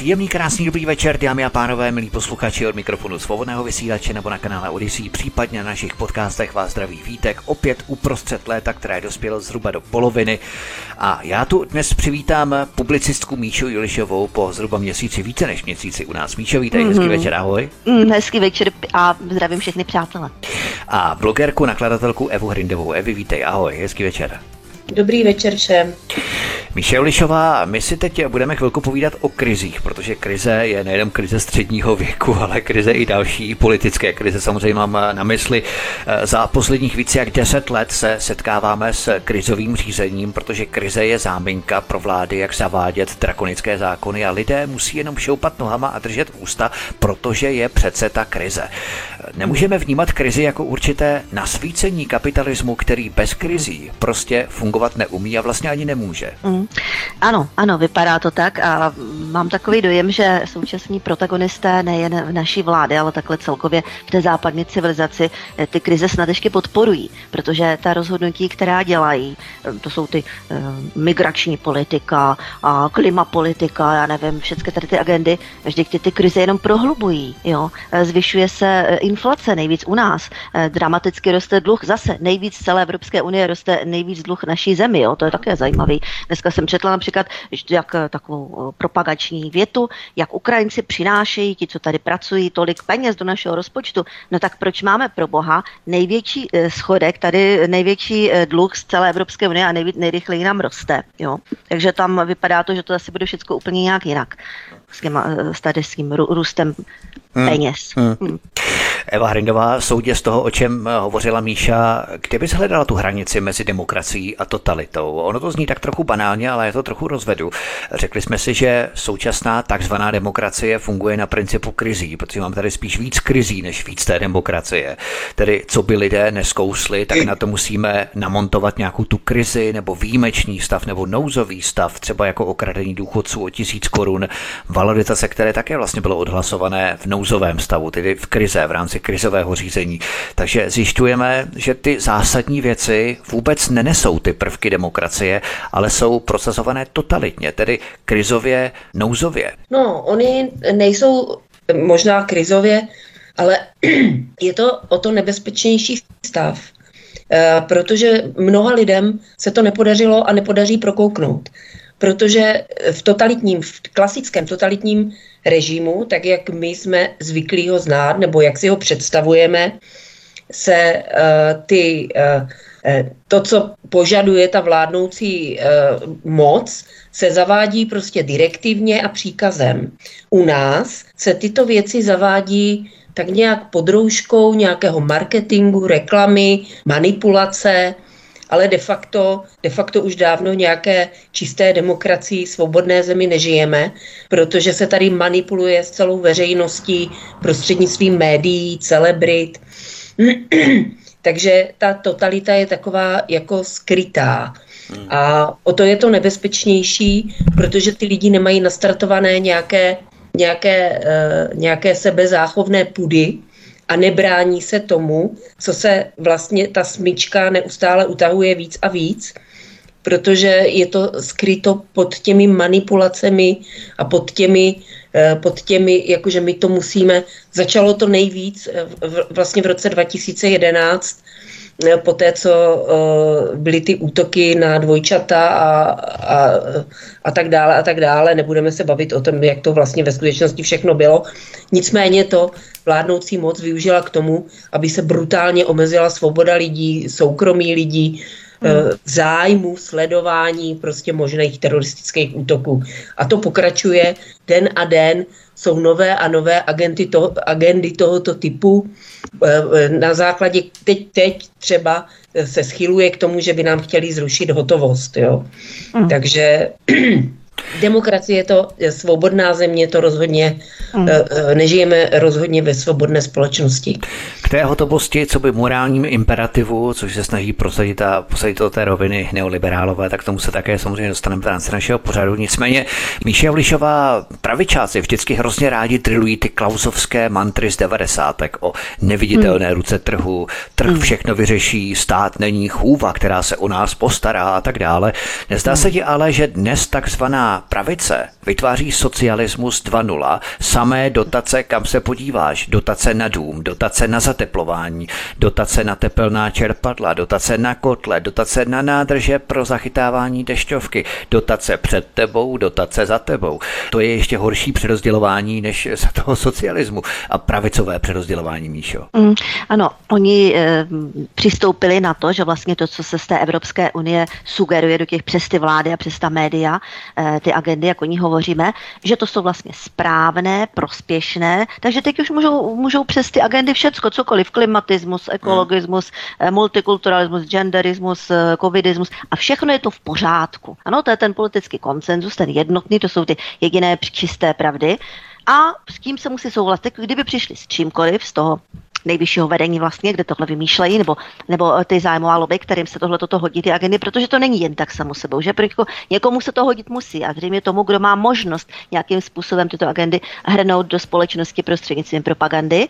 Příjemný, krásný, dobrý večer, dámy a pánové, milí posluchači od mikrofonu svobodného vysílače nebo na kanále Odyssey, případně na našich podcastech vás zdraví Vítek, opět uprostřed léta, které dospělo zhruba do poloviny. A já tu dnes přivítám publicistku Míšu Julišovou po zhruba měsíci, více než měsíci u nás. Míšo, vítej, mm-hmm. hezký večer, ahoj. Mm, hezký večer a zdravím všechny přátelé. A blogerku, nakladatelku Evu Hrindovou. Evi, vítej, ahoj, hezký večer. Dobrý večer všem. Míše Ulišová, my si teď budeme chvilku povídat o krizích, protože krize je nejenom krize středního věku, ale krize i další politické krize. Samozřejmě mám na mysli. Za posledních více jak deset let se setkáváme s krizovým řízením, protože krize je záminka pro vlády, jak zavádět drakonické zákony a lidé musí jenom šoupat nohama a držet ústa, protože je přece ta krize. Nemůžeme vnímat krizi jako určité nasvícení kapitalismu, který bez krizí prostě fungovat neumí a vlastně ani nemůže. Mm. Ano, ano, vypadá to tak a mám takový dojem, že současní protagonisté nejen v naší vlády, ale takhle celkově v té západní civilizaci eh, ty krize snad ještě podporují, protože ta rozhodnutí, která dělají, eh, to jsou ty uh, migrační politika, a klimapolitika, já nevím, všechny tady ty agendy, vždyť ty, ty krize jenom prohlubují, jo. Zvyšuje se inflace nejvíc u nás, dramaticky roste dluh, zase nejvíc celé Evropské unie roste nejvíc dluh naší zemi, jo. To je také zajímavý. Dneska jsem četla například jak eh, takovou eh, propagační větu, jak Ukrajinci přinášejí, ti, co tady pracují, tolik peněz do našeho rozpočtu. No tak proč máme pro boha největší eh, schodek, tady největší dluh z celé Evropské unie a nejví, nejrychleji nám roste. Jo? Takže tam vypadá to, že to asi bude všechno úplně nějak jinak s, těma, s tady s tím růstem hmm. peněz. Hmm. Hmm. Eva Hrindová, soudě z toho, o čem eh, hovořila Míša, kde bys hledala tu hranici mezi demokracií a totalitou? Ono to zní tak trochu banálně, ale je to trochu rozvedu. Řekli jsme si, že současná takzvaná demokracie funguje na principu krizí, protože mám tady spíš víc krizí než víc té demokracie. Tedy co by lidé neskousli, tak na to musíme namontovat nějakou tu krizi nebo výjimečný stav nebo nouzový stav, třeba jako okradení důchodců o tisíc korun, valorizace, které také vlastně bylo odhlasované v nouzovém stavu, tedy v krize, v rámci krizového řízení. Takže zjišťujeme, že ty zásadní věci vůbec nenesou ty prvky demokracie, ale jsou procesované totalitně, tedy krizově, nouzově. No, oni nejsou možná krizově, ale je to o to nebezpečnější stav, eh, protože mnoha lidem se to nepodařilo a nepodaří prokouknout. Protože v totalitním, v klasickém totalitním režimu, tak jak my jsme zvyklí ho znát, nebo jak si ho představujeme, se uh, ty, uh, to, co požaduje ta vládnoucí uh, moc, se zavádí prostě direktivně a příkazem. U nás se tyto věci zavádí tak nějak pod rouškou nějakého marketingu, reklamy, manipulace, ale de facto, de facto už dávno nějaké čisté demokracii, svobodné zemi nežijeme, protože se tady manipuluje s celou veřejností prostřednictvím médií, celebrit. Takže ta totalita je taková jako skrytá. Hmm. A o to je to nebezpečnější, protože ty lidi nemají nastartované nějaké, nějaké, uh, nějaké sebezáchovné pudy, a nebrání se tomu, co se vlastně ta smyčka neustále utahuje víc a víc, protože je to skryto pod těmi manipulacemi a pod těmi, eh, pod těmi, jakože my to musíme, začalo to nejvíc eh, vlastně v roce 2011, eh, po té, co byly ty útoky na dvojčata a, a, a tak dále a tak dále. Nebudeme se bavit o tom, jak to vlastně ve skutečnosti všechno bylo. Nicméně to vládnoucí moc využila k tomu, aby se brutálně omezila svoboda lidí, soukromí lidí, Eh, zájmu, sledování prostě možných teroristických útoků. A to pokračuje den a den, jsou nové a nové agenty toho, agendy tohoto typu. Eh, eh, na základě teď, teď třeba se schyluje k tomu, že by nám chtěli zrušit hotovost. Jo? Mm. Takže Demokracie je to svobodná země, to rozhodně mm. nežijeme rozhodně ve svobodné společnosti. K té hotovosti, co by morálním imperativu, což se snaží prosadit a posadit do té roviny neoliberálové, tak tomu se také samozřejmě dostaneme v rámci našeho pořadu. Nicméně Míše Javlišová pravičáci vždycky hrozně rádi drilují ty klausovské mantry z 90. o neviditelné hmm. ruce trhu, trh hmm. všechno vyřeší, stát není chůva, která se o nás postará a tak dále. Nezdá hmm. se ti ale, že dnes takzvaná pravice vytváří socialismus 2.0, samé dotace, kam se podíváš, dotace na dům, dotace na zateplování, dotace na tepelná čerpadla, dotace na kotle, dotace na nádrže pro zachytávání dešťovky, dotace před tebou, dotace za tebou. To je ještě horší přerozdělování než za toho socialismu a pravicové přerozdělování, Míšo. Mm, ano, oni e, přistoupili na to, že vlastně to, co se z té Evropské unie sugeruje do těch přes ty vlády a přes ta média, e, ty agendy, jak o ní hovoříme, že to jsou vlastně správné, prospěšné, takže teď už můžou, můžou přes ty agendy všecko, cokoliv, klimatismus, ekologismus, hmm. multikulturalismus, genderismus, covidismus a všechno je to v pořádku. Ano, to je ten politický konsenzus, ten jednotný, to jsou ty jediné čisté pravdy. A s tím se musí souhlasit. Kdyby přišli s čímkoliv z toho nejvyššího vedení vlastně, kde tohle vymýšlejí, nebo, nebo ty zájmová lobby, kterým se tohle toto hodí, ty agendy, protože to není jen tak samo sebou, že? Jako někomu se to hodit musí a zřejmě tomu, kdo má možnost nějakým způsobem tyto agendy hrnout do společnosti prostřednictvím propagandy,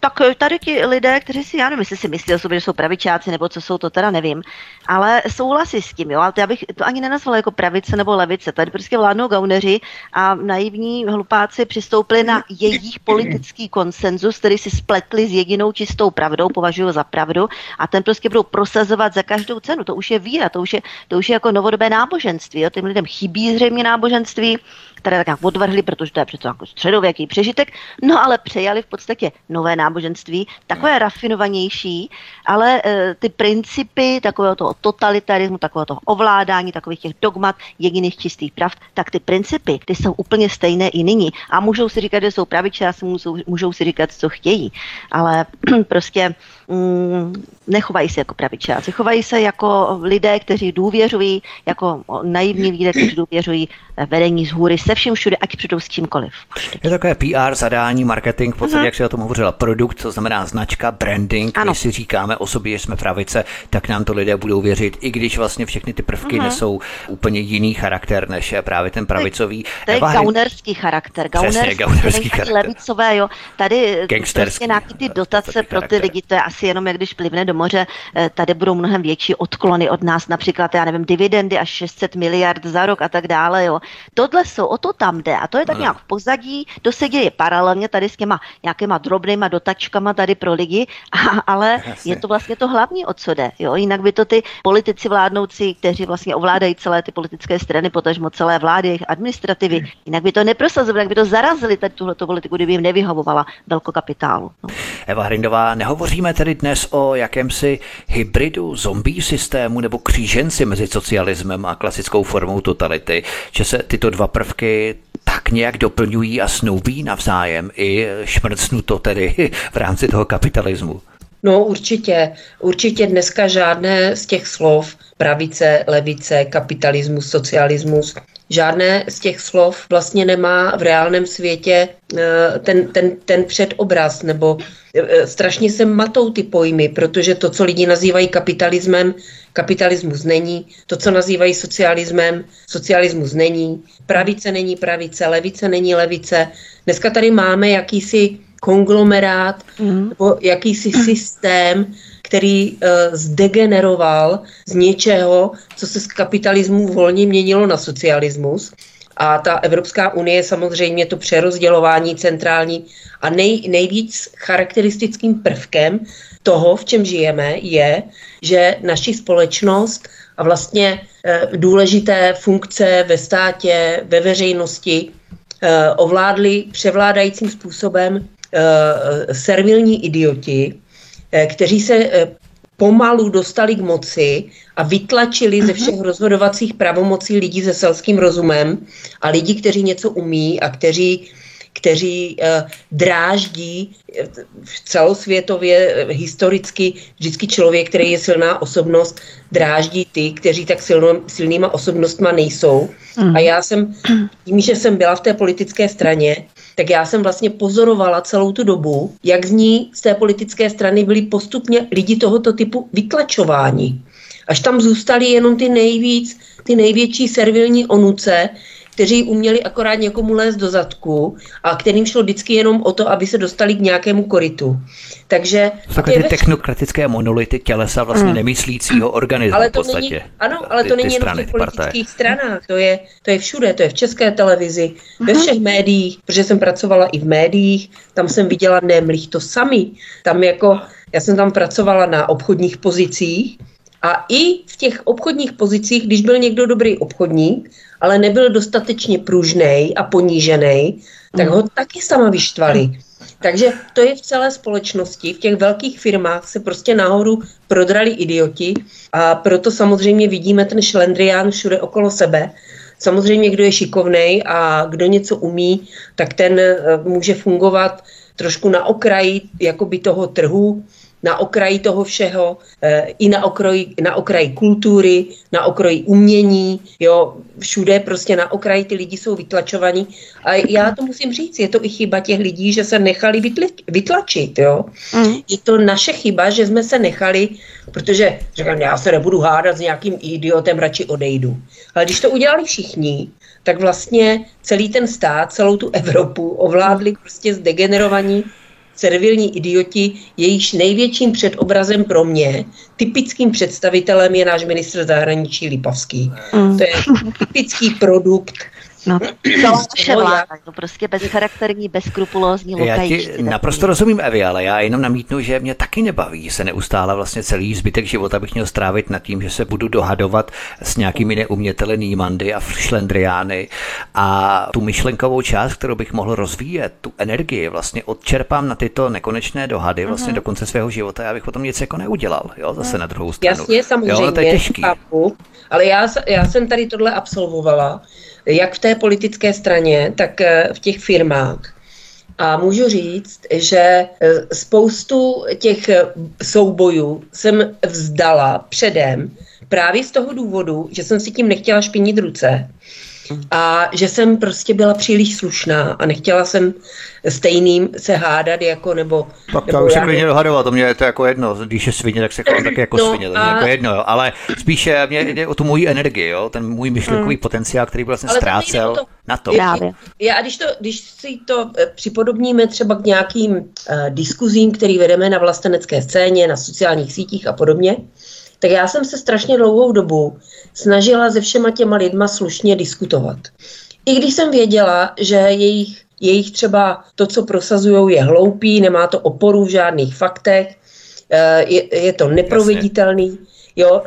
tak eh, tady ti lidé, kteří si, já nevím, jestli si myslí o sobě, že jsou pravičáci, nebo co jsou to, teda nevím, ale souhlasí s tím, jo, ale to já bych to ani nenazvala jako pravice nebo levice, tady prostě vládnou gauneři a naivní hlupáci přistoupili na jejich politický konsenzus, který si spletli s jedinou čistou pravdou, považují za pravdu a ten prostě budou prosazovat za každou cenu. To už je víra, to už je, to už je jako novodobé náboženství, jo, těm lidem chybí zřejmě náboženství, které tak nějak odvrhli, protože to je přece jako středověký přežitek, no ale přejali v podstatě nové náboženství, takové rafinovanější, ale e, ty principy takového toho totalitarismu, takového toho ovládání, takových těch dogmat, jediných čistých pravd, tak ty principy, ty jsou úplně stejné i nyní. A můžou si říkat, že jsou pravičáci, můžou, můžou si říkat, co chtějí. Ale prostě mm, nechovají se jako pravičáci, chovají se jako lidé, kteří důvěřují, jako naivní lidé, kteří důvěřují vedení z hůry se vším všude, ať přijdou s čímkoliv. Je takové PR, zadání, marketing, v podstatě, uh-huh. jak si o tom hovořila, produkt, to znamená značka, branding. Ano. Když si říkáme o sobě, že jsme pravice, tak nám to lidé budou věřit, i když vlastně všechny ty prvky uh-huh. nesou úplně jiný charakter než právě ten pravicový. To je gaunerský charakter. Gaunerský, Přesně, gaunerský charakter. levicové, jo. Tady prostě nějaký ty dotace pro ty lidi, to je asi jenom, jak když plivne do moře, eh, tady budou mnohem větší odklony od nás, například, já nevím, dividendy až 600 miliard za rok a tak dále, jo. Tohle jsou, o to tam jde a to je tak no. nějak v pozadí, to se děje paralelně tady s těma nějakýma drobnýma dotačkama tady pro lidi, a, ale Jasně. je to vlastně to hlavní, o co jde, jo. Jinak by to ty politici vládnoucí, kteří vlastně ovládají celé ty politické strany, potažmo celé vlády, jejich administrativy, hmm. jinak by to neprosazovali, jinak by to zarazili tady tuhle politiku, kdyby jim nevyhovovala velkokapitálu. No. Eva Hrindová, nehovoříme tedy dnes o jakémsi hybridu zombie systému nebo kříženci mezi socialismem a klasickou formou totality, že se tyto dva prvky tak nějak doplňují a snoubí navzájem i šmrcnuto tedy v rámci toho kapitalismu. No určitě, určitě dneska žádné z těch slov pravice, levice, kapitalismus, socialismus, žádné z těch slov vlastně nemá v reálném světě eh, ten, ten, ten předobraz, nebo eh, strašně se matou ty pojmy, protože to, co lidi nazývají kapitalismem, kapitalismus není, to, co nazývají socialismem, socialismus není, pravice není pravice, levice není levice. Dneska tady máme jakýsi konglomerát mm. nebo jakýsi systém, který uh, zdegeneroval z něčeho, co se z kapitalismu volně měnilo na socialismus. A ta Evropská unie samozřejmě to přerozdělování centrální a nej, nejvíc charakteristickým prvkem toho, v čem žijeme, je, že naši společnost a vlastně e, důležité funkce ve státě, ve veřejnosti e, ovládli převládajícím způsobem e, servilní idioti, kteří se pomalu dostali k moci a vytlačili ze všech rozhodovacích pravomocí lidí se selským rozumem a lidi, kteří něco umí a kteří kteří uh, dráždí celosvětově, historicky, vždycky člověk, který je silná osobnost, dráždí ty, kteří tak silno, silnýma osobnostma nejsou. Mm. A já jsem, tím, že jsem byla v té politické straně, tak já jsem vlastně pozorovala celou tu dobu, jak z ní z té politické strany byli postupně lidi tohoto typu vytlačováni. Až tam zůstali jenom ty nejvíc, ty největší servilní onuce, kteří uměli akorát někomu lézt do zadku a kterým šlo vždycky jenom o to, aby se dostali k nějakému koritu. Takže Takové ty ve... technokratické monolity tělesa vlastně mm. nemyslícího organismu ale to v podstatě. Není, ano, ale ty, to není jenom v politických stranách, to je, to je všude, to je v české televizi, mm. ve mhm. všech médiích, protože jsem pracovala i v médiích, tam jsem viděla nemlých to sami. Tam jako, já jsem tam pracovala na obchodních pozicích, a i v těch obchodních pozicích, když byl někdo dobrý obchodník, ale nebyl dostatečně pružný a ponížený, tak ho taky sama vyštvali. Takže to je v celé společnosti, v těch velkých firmách se prostě nahoru prodrali idioti a proto samozřejmě vidíme ten šlendrián všude okolo sebe. Samozřejmě, kdo je šikovný a kdo něco umí, tak ten eh, může fungovat trošku na okraji jakoby toho trhu, na okraji toho všeho, e, i na okraji, na okraji kultury, na okraji umění, jo, všude prostě na okraji ty lidi jsou vytlačovaní. A já to musím říct, je to i chyba těch lidí, že se nechali vytlačit, jo. Mm. Je to naše chyba, že jsme se nechali, protože říkám, já se nebudu hádat s nějakým idiotem, radši odejdu. Ale když to udělali všichni, tak vlastně celý ten stát, celou tu Evropu ovládli prostě zdegenerovaní servilní idioti, jejichž největším předobrazem pro mě, typickým představitelem je náš ministr zahraničí Lipavský. Mm. To je typický produkt No, to naše vláda, to prostě bezcharakterní, bezkrupulózní lokajíčci. Já ti naprosto rozumím, Evi, ale já jenom namítnu, že mě taky nebaví se neustále vlastně celý zbytek života bych měl strávit nad tím, že se budu dohadovat s nějakými neuměteli Nýmandy a šlendriány a tu myšlenkovou část, kterou bych mohl rozvíjet, tu energii vlastně odčerpám na tyto nekonečné dohady vlastně uh-huh. do konce svého života, já bych potom nic jako neudělal, jo, zase na druhou stranu. Jasně, samozřejmě, jo, to je těžký. Chápu, ale já, já jsem tady tohle absolvovala jak v té politické straně, tak eh, v těch firmách. A můžu říct, že eh, spoustu těch eh, soubojů jsem vzdala předem právě z toho důvodu, že jsem si tím nechtěla špinit ruce a že jsem prostě byla příliš slušná a nechtěla jsem stejným se hádat jako nebo... Tak to už se klidně dohadovat, to mě je to jako jedno, když je svině, tak se chovám taky jako no svině, to je a... jako jedno, jo. ale spíše mě jde o tu moji energii, jo, ten můj myšlenkový hmm. potenciál, který vlastně ale ztrácel to na to. Právě. Já, když, to, když si to eh, připodobníme třeba k nějakým uh, diskuzím, který vedeme na vlastenecké scéně, na sociálních sítích a podobně, tak já jsem se strašně dlouhou dobu snažila se všema těma lidma slušně diskutovat. I když jsem věděla, že jejich, jejich třeba to, co prosazují, je hloupý, nemá to oporu v žádných faktech, eh, je, je to neproveditelný. Jo,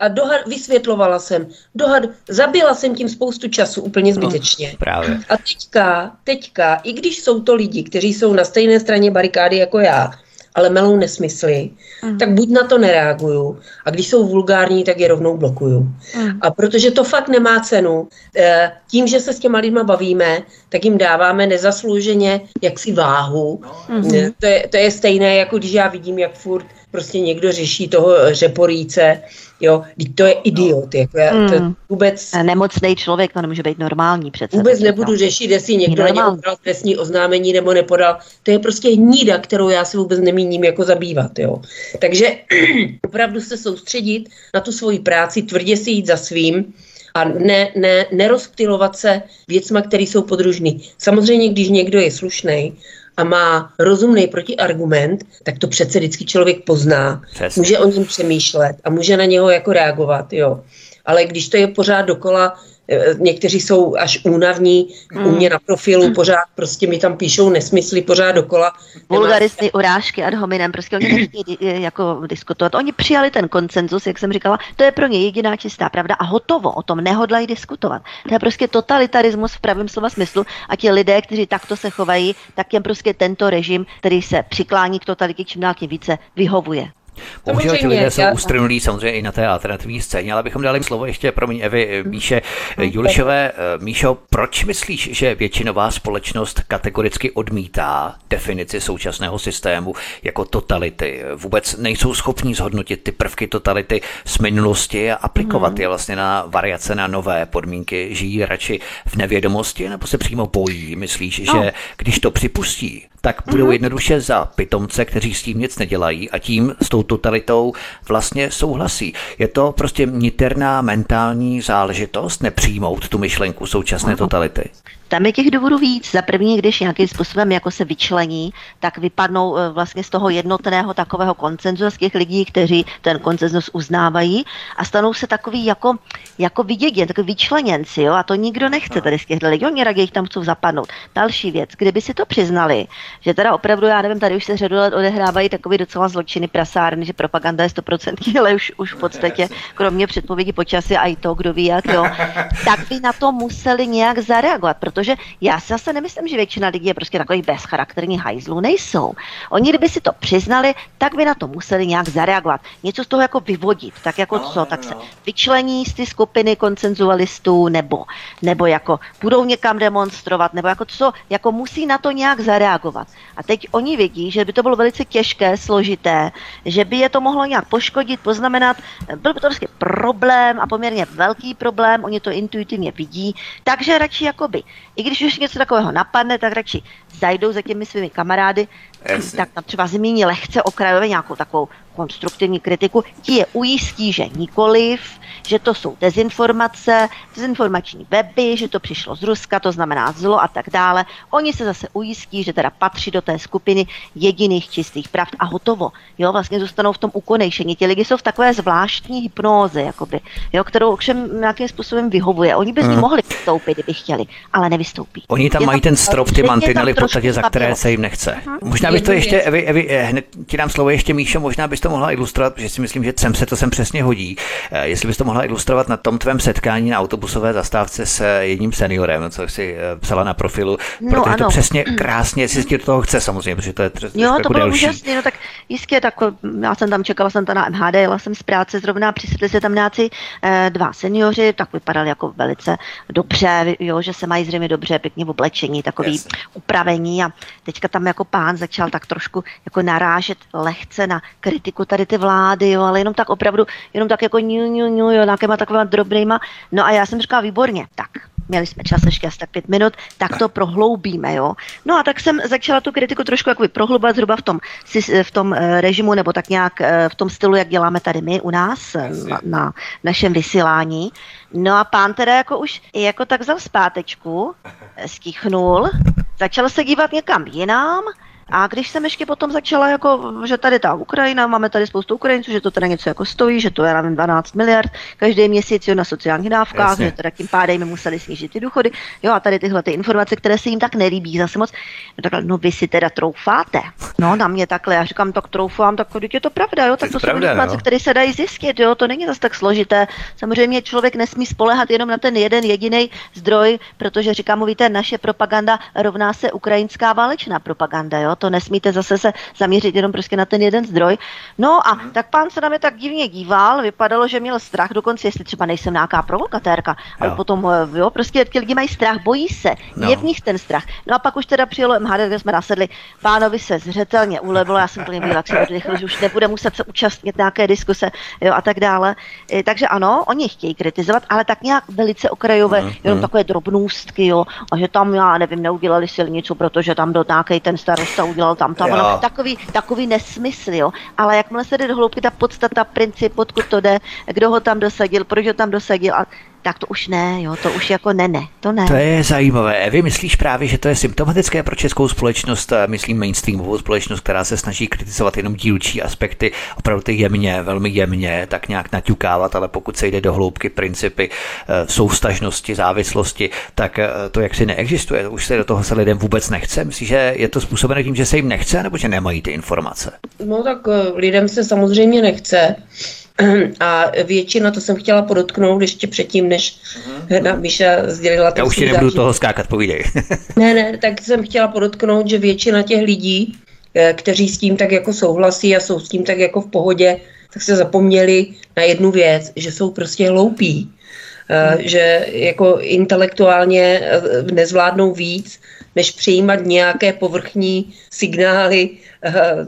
a dohad, vysvětlovala jsem, dohad, zabila jsem tím spoustu času úplně no, zbytečně. No, právě. A teďka, teďka, i když jsou to lidi, kteří jsou na stejné straně barikády jako já, ale melou nesmysly, mm. tak buď na to nereaguju a když jsou vulgární, tak je rovnou blokuju. Mm. A protože to fakt nemá cenu, eh, tím, že se s těma lidma bavíme, tak jim dáváme nezaslouženě jaksi váhu. Mm. To, je, to je stejné, jako když já vidím, jak furt prostě někdo řeší toho řeporíce, jo, to je idiot, jako já, to mm. vůbec... Nemocný člověk, to nemůže být normální přece. Vůbec nebudu řešit, jestli někdo na něj podal trestní oznámení nebo nepodal. To je prostě hnída, kterou já se vůbec nemíním jako zabývat, jo. Takže opravdu se soustředit na tu svoji práci, tvrdě si jít za svým, a ne, ne, nerozptilovat se věcma, které jsou podružný. Samozřejmě, když někdo je slušný a má rozumný protiargument, tak to přece vždycky člověk pozná. Přesně. Může o něm přemýšlet a může na něho jako reagovat, jo. Ale když to je pořád dokola někteří jsou až únavní, mm. u mě na profilu pořád prostě mi tam píšou nesmysly pořád dokola. Vulgaristy, urážky ad hominem, prostě oni nechtějí eh, jako diskutovat. Oni přijali ten koncenzus, jak jsem říkala, to je pro ně jediná čistá pravda a hotovo, o tom nehodlají diskutovat. To je prostě totalitarismus v pravém slova smyslu a ti lidé, kteří takto se chovají, tak těm prostě tento režim, který se přiklání k totalitě čím dál tím více, vyhovuje. Bohužel ti lidé jsou ustrnulí samozřejmě i na té alternativní scéně, ale bychom dali slovo ještě, promiň Evi, Míše Julišové. Míšo, proč myslíš, že většinová společnost kategoricky odmítá definici současného systému jako totality? Vůbec nejsou schopní zhodnotit ty prvky totality z minulosti a aplikovat mm. je vlastně na variace na nové podmínky. Žijí radši v nevědomosti nebo se přímo bojí? Myslíš, no. že když to připustí, tak budou mm-hmm. jednoduše za pitomce, kteří s tím nic nedělají a tím s tou totalitou vlastně souhlasí. Je to prostě niterná mentální záležitost nepřijmout tu myšlenku současné totality. Tam je těch důvodů víc. Za první, když nějakým způsobem jako se vyčlení, tak vypadnou eh, vlastně z toho jednotného takového koncenzu z těch lidí, kteří ten koncenzus uznávají a stanou se takový jako, jako viděděn, takový vyčleněnci, jo? a to nikdo nechce tady z těch lidí, oni raději tam chcou zapadnout. Další věc, kdyby si to přiznali, že teda opravdu, já nevím, tady už se řadu let odehrávají takový docela zločiny prasárny, že propaganda je 100%, ale už, už v podstatě, kromě předpovědi počasí a i to, kdo ví jak, jo, tak by na to museli nějak zareagovat, protože já si zase nemyslím, že většina lidí je prostě takových bezcharakterní hajzlů, nejsou. Oni, kdyby si to přiznali, tak by na to museli nějak zareagovat. Něco z toho jako vyvodit, tak jako no, co, no, tak se no. vyčlení z ty skupiny koncenzualistů, nebo, nebo jako budou někam demonstrovat, nebo jako co, jako musí na to nějak zareagovat. A teď oni vědí, že by to bylo velice těžké, složité, že by je to mohlo nějak poškodit, poznamenat, byl by to prostě problém a poměrně velký problém, oni to intuitivně vidí, takže radši jakoby, i když už něco takového napadne, tak radši zajdou za těmi svými kamarády, Jasně. tak tam třeba zmíní lehce okrajově nějakou takovou konstruktivní kritiku, ti je ujistí, že nikoliv, že to jsou dezinformace, dezinformační weby, že to přišlo z Ruska, to znamená zlo a tak dále. Oni se zase ujistí, že teda patří do té skupiny jediných čistých pravd a hotovo. Jo, vlastně zůstanou v tom ukonejšení. Ti lidi jsou v takové zvláštní hypnóze, jakoby, jo, kterou všem nějakým způsobem vyhovuje. Oni by z ní hmm. mohli vystoupit, kdyby chtěli, ale nevystoupí. Oni tam je mají ten strop, ty mantinely, v podstatě, za které se jim nechce. Uh-huh. Možná bych to ještě, Evi, Evi, eh, hned ti dám slovo ještě Míšo, možná bys to mohla ilustrovat, protože si myslím, že sem se to sem přesně hodí. Eh, jestli bys to mohla ilustrovat na tom tvém setkání na autobusové zastávce s eh, jedním seniorem, co jsi psala na profilu, no, protože ano. to přesně krásně, jestli ti toho chce samozřejmě, protože to je Jo, to jako bylo úžasné, no tak jistě, tak já jsem tam čekala, jsem tam na MHD, jela jsem z práce zrovna, přisedli se tam nějací dva seniori, tak vypadali jako velice dobře, jo, že se mají zřejmě dobře, pěkně v oblečení, takový yes. upravení a teďka tam jako pán začal tak trošku jako narážet lehce na kritiku tady ty vlády, jo, ale jenom tak opravdu, jenom tak jako ňu, ňu, ňu, jo, nějakýma takovýma drobnýma. No a já jsem říkala, výborně, tak měli jsme čas ještě asi tak pět minut, tak to prohloubíme, jo. No a tak jsem začala tu kritiku trošku jako prohlubovat zhruba v tom, v tom eh, režimu, nebo tak nějak eh, v tom stylu, jak děláme tady my u nás eh, na, na našem vysílání. No a pán teda jako už jako tak vzal zpátečku, stichnul, začal se dívat někam jinam, a když jsem ještě potom začala, jako, že tady ta Ukrajina, máme tady spoustu Ukrajinců, že to teda něco jako stojí, že to je, nevím, 12 miliard každý měsíc jo, na sociálních dávkách, Jasně. že teda tím pádem museli snížit ty důchody. Jo, a tady tyhle ty informace, které se jim tak nelíbí zase moc. No takhle, no vy si teda troufáte. No, na mě takhle, já říkám, tak troufám, tak je to pravda, jo, tak to, to jsou informace, které se dají zjistit, jo, to není zase tak složité. Samozřejmě člověk nesmí spolehat jenom na ten jeden jediný zdroj, protože říkám, mu, víte, naše propaganda rovná se ukrajinská válečná propaganda, jo, to nesmíte zase se zaměřit jenom prostě na ten jeden zdroj. No a mm. tak pán se na mě tak divně díval, vypadalo, že měl strach, dokonce jestli třeba nejsem nějaká provokatérka, ale potom, eh, jo, prostě ti lidi mají strach, bojí se, no. je v nich ten strach. No a pak už teda přijelo MHD, kde jsme nasedli, pánovi se zřetelně ulevilo, já jsem plně byla, jak se že už nebude muset se účastnit nějaké diskuse jo, a tak dále. Takže ano, oni chtějí kritizovat, ale tak nějak velice okrajové, mm, jenom mm. takové drobnůstky, jo, a že tam, já nevím, neudělali silnicu, protože tam byl nějaký ten starosta udělal tam to, ono, takový, takový nesmysl, jo. Ale jakmile se jde do hloubky, ta podstata, princip, odkud to jde, kdo ho tam dosadil, proč ho tam dosadil a tak to už ne, jo, to už jako ne, ne, to ne. To je zajímavé. Vy myslíš právě, že to je symptomatické pro českou společnost, myslím mainstreamovou společnost, která se snaží kritizovat jenom dílčí aspekty, opravdu ty jemně, velmi jemně, tak nějak naťukávat, ale pokud se jde do hloubky principy eh, soustažnosti, závislosti, tak eh, to jaksi neexistuje. Už se do toho se lidem vůbec nechce. Myslíš, že je to způsobené tím, že se jim nechce, nebo že nemají ty informace? No tak eh, lidem se samozřejmě nechce. A většina, to jsem chtěla podotknout ještě předtím, než uh-huh. Míša sdělila. Já už ti nebudu zážitek. toho skákat, povídej. ne, ne, tak jsem chtěla podotknout, že většina těch lidí, eh, kteří s tím tak jako souhlasí a jsou s tím tak jako v pohodě, tak se zapomněli na jednu věc, že jsou prostě hloupí. Hmm. Že jako intelektuálně nezvládnou víc, než přijímat nějaké povrchní signály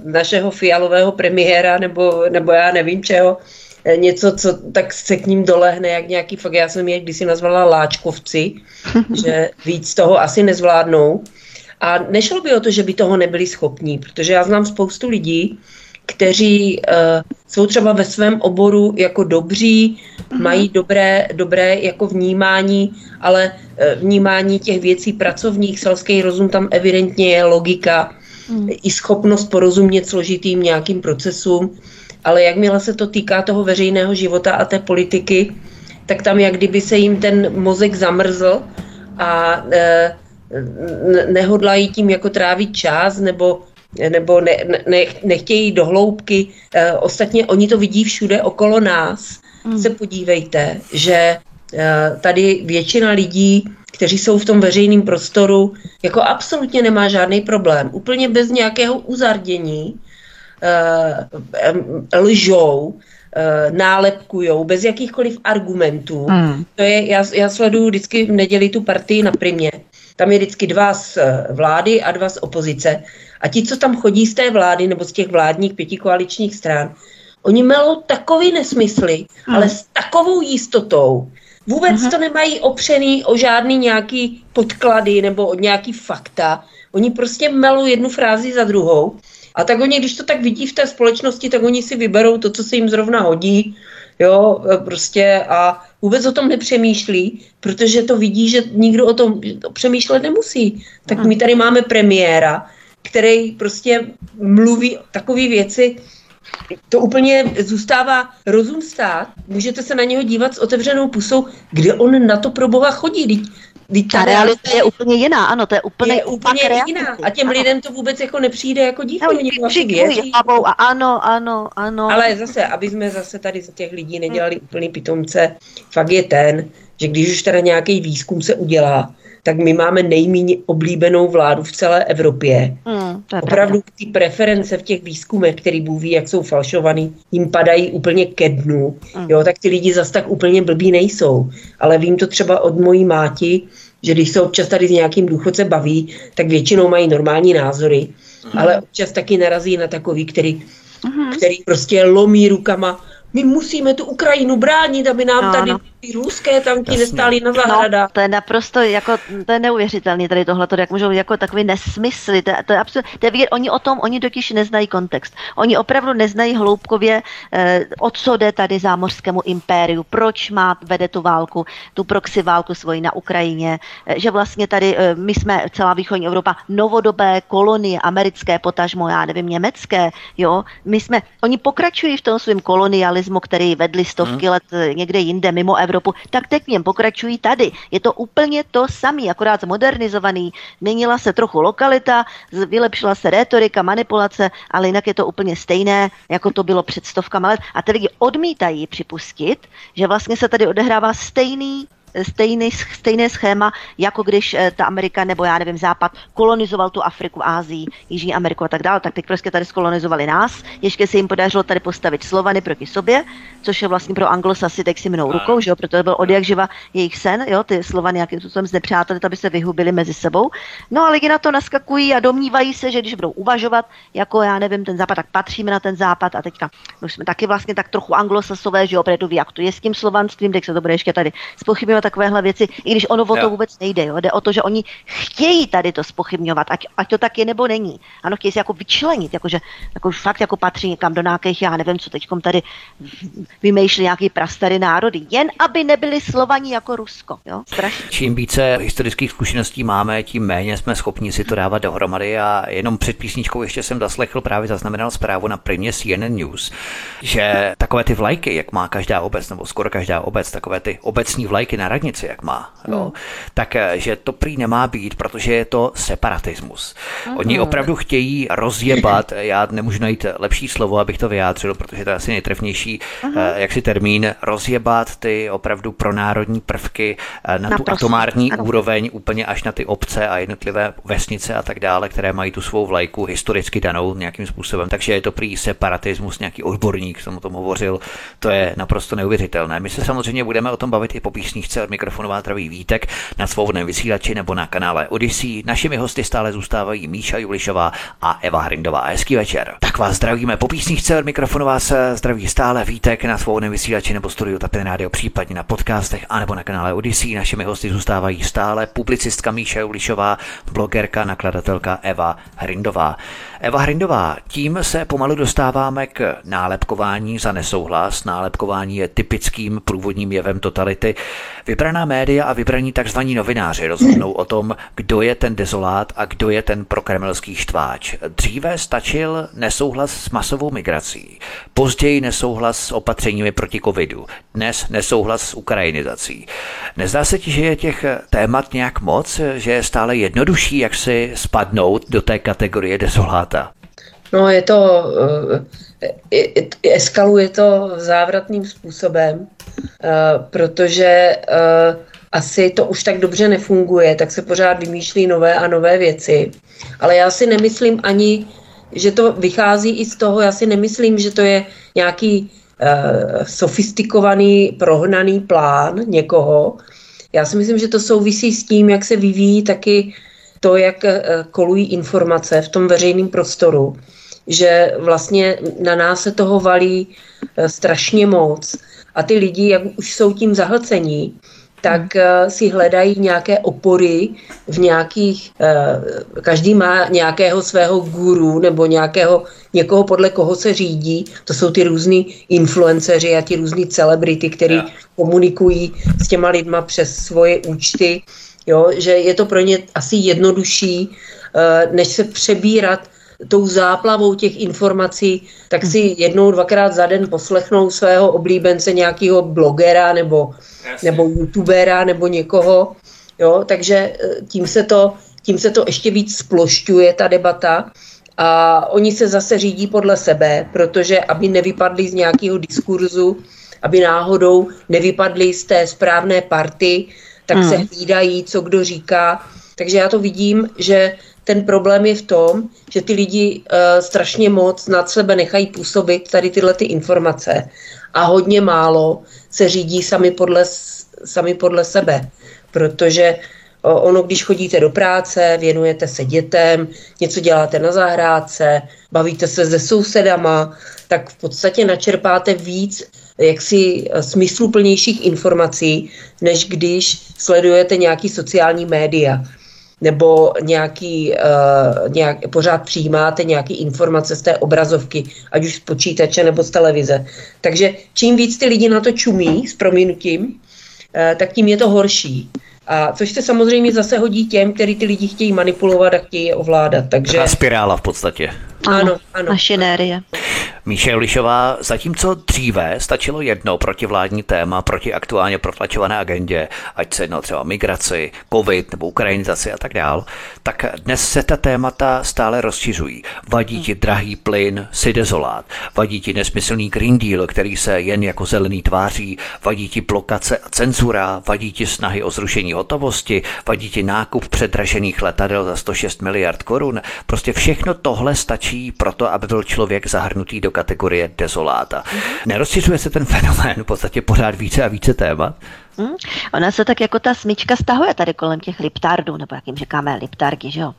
našeho fialového premiéra nebo, nebo já nevím čeho, Eh, něco, co tak se k ním dolehne, jak nějaký, fakt já jsem je kdysi nazvala láčkovci, že víc toho asi nezvládnou. A nešlo by o to, že by toho nebyli schopní, protože já znám spoustu lidí, kteří uh, jsou třeba ve svém oboru jako dobří, mm. mají dobré, dobré jako vnímání, ale uh, vnímání těch věcí pracovních, selský rozum tam evidentně je logika, mm. i schopnost porozumět složitým nějakým procesům ale jakmile se to týká toho veřejného života a té politiky, tak tam jak kdyby se jim ten mozek zamrzl a e, nehodlají tím jako trávit čas nebo nebo ne, ne, nechtějí do hloubky. E, ostatně oni to vidí všude okolo nás. Mm. Se podívejte, že e, tady většina lidí, kteří jsou v tom veřejném prostoru, jako absolutně nemá žádný problém. Úplně bez nějakého uzardění lžou, uh, nálepkujou bez jakýchkoliv argumentů. Mm. To je, já, já sleduju vždycky v neděli tu partii na primě. Tam je vždycky dva z eh, vlády a dva z opozice. A ti, co tam chodí z té vlády nebo z těch vládních pětikoaličních stran, oni melou takový nesmysly, mm. ale s takovou jistotou. Vůbec mm. to nemají opřený o žádný nějaký podklady nebo o nějaký fakta. Oni prostě melou jednu frázi za druhou a tak oni, když to tak vidí v té společnosti, tak oni si vyberou to, co se jim zrovna hodí, jo, e, prostě a vůbec o tom nepřemýšlí, protože to vidí, že nikdo o tom přemýšlet nemusí. Tak my tady máme premiéra, který prostě mluví takové věci, to úplně zůstává rozum stát. Můžete se na něho dívat s otevřenou pusou, kde on na to pro boha chodí. Ta realita je úplně jiná, ano, to je úplně, je úplně jiná. A těm ano. lidem to vůbec jako nepřijde jako dívka, oni vlastně věří. Hlavou a ano, ano, ano. Ale zase, aby jsme zase tady z těch lidí nedělali úplný pitomce, fakt je ten, že když už teda nějaký výzkum se udělá, tak my máme nejméně oblíbenou vládu v celé Evropě. Mm, Opravdu pravda. ty preference v těch výzkumech, který Bůh ví, jak jsou falšovaný, jim padají úplně ke dnu. Mm. Jo, tak ty lidi zas tak úplně blbí nejsou. Ale vím to třeba od mojí máti, že když se občas tady s nějakým důchodce baví, tak většinou mají normální názory, mm. ale občas taky narazí na takový, který, mm. který prostě lomí rukama my musíme tu Ukrajinu bránit, aby nám no, tady no. Ty ruské tanky nestály na zahradách. No, to je naprosto, jako, to je neuvěřitelné tady tohle, jak můžou jako takový nesmysly, to, to je absolut, to je vidět, oni o tom, oni totiž neznají kontext. Oni opravdu neznají hloubkově, eh, o co jde tady zámořskému impériu, proč má, vede tu válku, tu proxy válku svoji na Ukrajině, eh, že vlastně tady eh, my jsme, celá východní Evropa, novodobé kolonie, americké, potažmo, já nevím, německé, jo, my jsme, oni pokračují v tom svém kolonialismu, který vedli stovky hmm. let eh, někde jinde mimo Evropu, tak teď v něm pokračují tady. Je to úplně to samé, akorát zmodernizovaný. Měnila se trochu lokalita, vylepšila se retorika, manipulace, ale jinak je to úplně stejné, jako to bylo před stovkama let. A lidi odmítají připustit, že vlastně se tady odehrává stejný stejný, stejné schéma, jako když eh, ta Amerika nebo já nevím, Západ kolonizoval tu Afriku, Ázii, Jižní Ameriku a tak dále, tak teď prostě tady skolonizovali nás. Ještě se jim podařilo tady postavit Slovany proti sobě, což je vlastně pro anglosasy tak si minou rukou, že jo, protože byl od jak živa jejich sen, jo, ty Slovany nějakým způsobem znepřáteli, aby se vyhubili mezi sebou. No a lidi na to naskakují a domnívají se, že když budou uvažovat, jako já nevím, ten západ, tak patříme na ten západ a teďka už jsme taky vlastně tak trochu anglosasové, že jo, protože jak to je s tím slovanstvím, tak se to bude ještě tady spochybňovat takovéhle věci, i když ono o to vůbec nejde. Jo? Jde o to, že oni chtějí tady to spochybňovat, ať, ať to tak je nebo není. Ano, chtějí se jako vyčlenit, jakože jako fakt jako patří někam do nějakých, já nevím, co teď tady vymýšlí nějaký prastary národy, jen aby nebyli slovaní jako Rusko. Jo? Strašně. Čím více historických zkušeností máme, tím méně jsme schopni si to dávat dohromady a jenom před písničkou ještě jsem zaslechl právě zaznamenal zprávu na primě CNN News, že takové ty vlajky, jak má každá obec, nebo skoro každá obec, takové ty obecní vlajky na radnici, jak má, jo, hmm. tak eh, že to prý nemá být, protože je to separatismus. Hmm. Oni opravdu chtějí rozjebat, já nemůžu najít lepší slovo, abych to vyjádřil, protože to je asi nejtrefnější, hmm. jak si termín, rozjebat ty opravdu pronárodní prvky na Naprosto. tu atomární ano. úroveň, úplně až na ty obce a jednotlivé vesnice a tak dále, které mají tu svou vlajku historicky danou nějakým způsobem. Takže je to prý separatismus, nějaký odborník tomu tom hovořil. To je naprosto neuvěřitelné. My se samozřejmě budeme o tom bavit i po písničce od mikrofonová travý Vítek na svobodném vysílači nebo na kanále Odyssey. Našimi hosty stále zůstávají Míša Julišová a Eva Hrindová. Hezký večer. Tak vás zdravíme po písničce od mikrofonová se zdraví stále Vítek na svobodném vysílači nebo studiu Tapin Radio, případně na podcastech anebo na kanále Odyssey. Našimi hosty zůstávají stále publicistka Míša Julišová, blogerka, nakladatelka Eva Hrindová. Eva Hrindová, tím se pomalu dostáváme k nálepkování za nesouhlas. Nálepkování je typickým průvodním jevem totality. Vybraná média a vybraní tzv. novináři rozhodnou o tom, kdo je ten dezolát a kdo je ten prokremelský štváč. Dříve stačil nesouhlas s masovou migrací, později nesouhlas s opatřeními proti covidu, dnes nesouhlas s ukrajinizací. Nezdá se ti, že je těch témat nějak moc, že je stále jednodušší, jak si spadnout do té kategorie dezoláta? No, je to, eh, eskaluje to závratným způsobem, eh, protože eh, asi to už tak dobře nefunguje, tak se pořád vymýšlí nové a nové věci. Ale já si nemyslím ani, že to vychází i z toho, já si nemyslím, že to je nějaký uh, sofistikovaný, prohnaný plán někoho. Já si myslím, že to souvisí s tím, jak se vyvíjí taky to, jak kolují informace v tom veřejném prostoru že vlastně na nás se toho valí eh, strašně moc. A ty lidi, jak už jsou tím zahlcení, tak eh, si hledají nějaké opory v nějakých, eh, každý má nějakého svého guru nebo nějakého, někoho podle koho se řídí, to jsou ty různí influenceři a ti různí celebrity, který yeah. komunikují s těma lidma přes svoje účty, jo, že je to pro ně asi jednodušší, než se přebírat tou záplavou těch informací, tak si jednou, dvakrát za den poslechnou svého oblíbence nějakého blogera nebo, nebo youtubera nebo někoho. Jo? Takže eh, tím se, to, tím se to ještě víc splošťuje, ta debata. A oni se zase řídí podle sebe, protože aby nevypadli z nějakého diskurzu, aby náhodou nevypadli z té správné party, tak hmm. se hlídají, co kdo říká. Takže já to vidím, že ten problém je v tom, že ty lidi uh, strašně moc nad sebe nechají působit tady tyhle ty informace. A hodně málo se řídí sami podle, sami podle sebe, protože uh, ono, když chodíte do práce, věnujete se dětem, něco děláte na zahrádce, bavíte se se sousedama, tak v podstatě načerpáte víc jaksi eh, smysluplnějších informací, než když sledujete nějaký sociální média nebo nějaký, uh, nějak, pořád přijímáte nějaké informace z té obrazovky, ať už z počítače nebo z televize. Takže čím víc ty lidi na to čumí s prominutím, uh, tak tím je to horší. A což se samozřejmě zase hodí těm, který ty lidi chtějí manipulovat a chtějí je ovládat. Takže... Taková spirála v podstatě. Ano, ano. Mašinérie. Míše Lišová, zatímco dříve stačilo jedno protivládní téma proti aktuálně protlačované agendě, ať se jedno třeba migraci, covid nebo ukrajinizaci a tak dál, tak dnes se ta témata stále rozšiřují. Vadí ti drahý plyn, si dezolát, vadí ti nesmyslný Green Deal, který se jen jako zelený tváří, vadí ti blokace a cenzura, vadí ti snahy o zrušení hotovosti, vadí ti nákup předražených letadel za 106 miliard korun. Prostě všechno tohle stačí proto, aby byl člověk zahrnutý do kategorie dezoláta. Nerozšiřuje se ten fenomén v podstatě pořád více a více témat? Hmm? Ona se tak jako ta smyčka stahuje tady kolem těch liptardů, nebo jak jim říkáme, liptarky, že jo?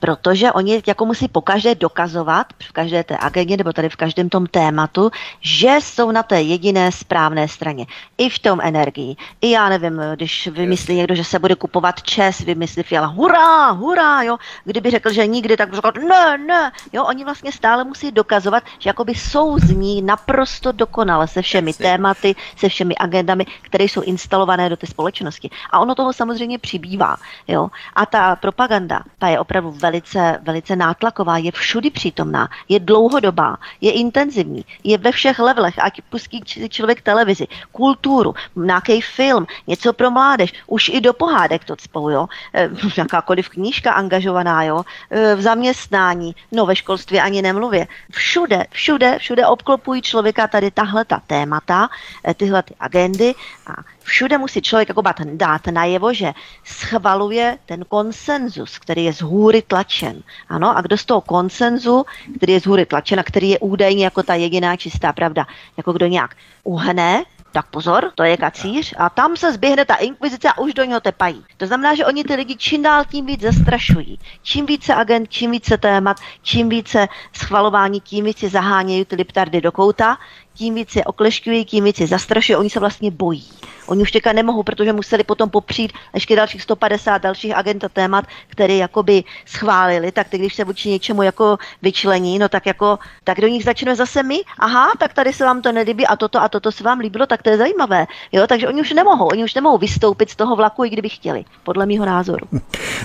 Protože oni jako musí pokaždé dokazovat v každé té agendě nebo tady v každém tom tématu, že jsou na té jediné správné straně. I v tom energii. I já nevím, když vymyslí někdo, že se bude kupovat čes, vymyslí Fiala, hurá, hurá, jo? Kdyby řekl, že nikdy, tak řekl, ne, ne. Jo, oni vlastně stále musí dokazovat, že jakoby souzní naprosto dokonale se všemi tématy, se všemi agendami, které jsou instalované instalované do té společnosti. A ono toho samozřejmě přibývá. Jo? A ta propaganda, ta je opravdu velice, velice nátlaková, je všudy přítomná, je dlouhodobá, je intenzivní, je ve všech levelech, ať pustí člověk televizi, kulturu, nějaký film, něco pro mládež, už i do pohádek to cpou, jo? E, jakákoliv knížka angažovaná, jo? E, v zaměstnání, no ve školství ani nemluvě. Všude, všude, všude obklopují člověka tady tahle ta témata, e, tyhle ty agendy a všude musí člověk jako dát najevo, že schvaluje ten konsenzus, který je z hůry tlačen. Ano, a kdo z toho konsenzu, který je z hůry tlačen a který je údajně jako ta jediná čistá pravda, jako kdo nějak uhne, tak pozor, to je kacíř a tam se zběhne ta inkvizice a už do něho tepají. To znamená, že oni ty lidi čím dál tím víc zastrašují. Čím více agent, čím více témat, čím více schvalování, tím více zahánějí ty liptardy do kouta, tím víc je oklešťují, tím víc je zastrašují, oni se vlastně bojí. Oni už teďka nemohou, protože museli potom popřít ještě dalších 150 dalších agenta témat, které jakoby schválili, tak ty, když se vůči něčemu jako vyčlení, no tak jako, tak do nich začneme zase my, aha, tak tady se vám to nelíbí a toto a toto se vám líbilo, tak to je zajímavé. Jo, takže oni už nemohou, oni už nemohou vystoupit z toho vlaku, i kdyby chtěli, podle mého názoru.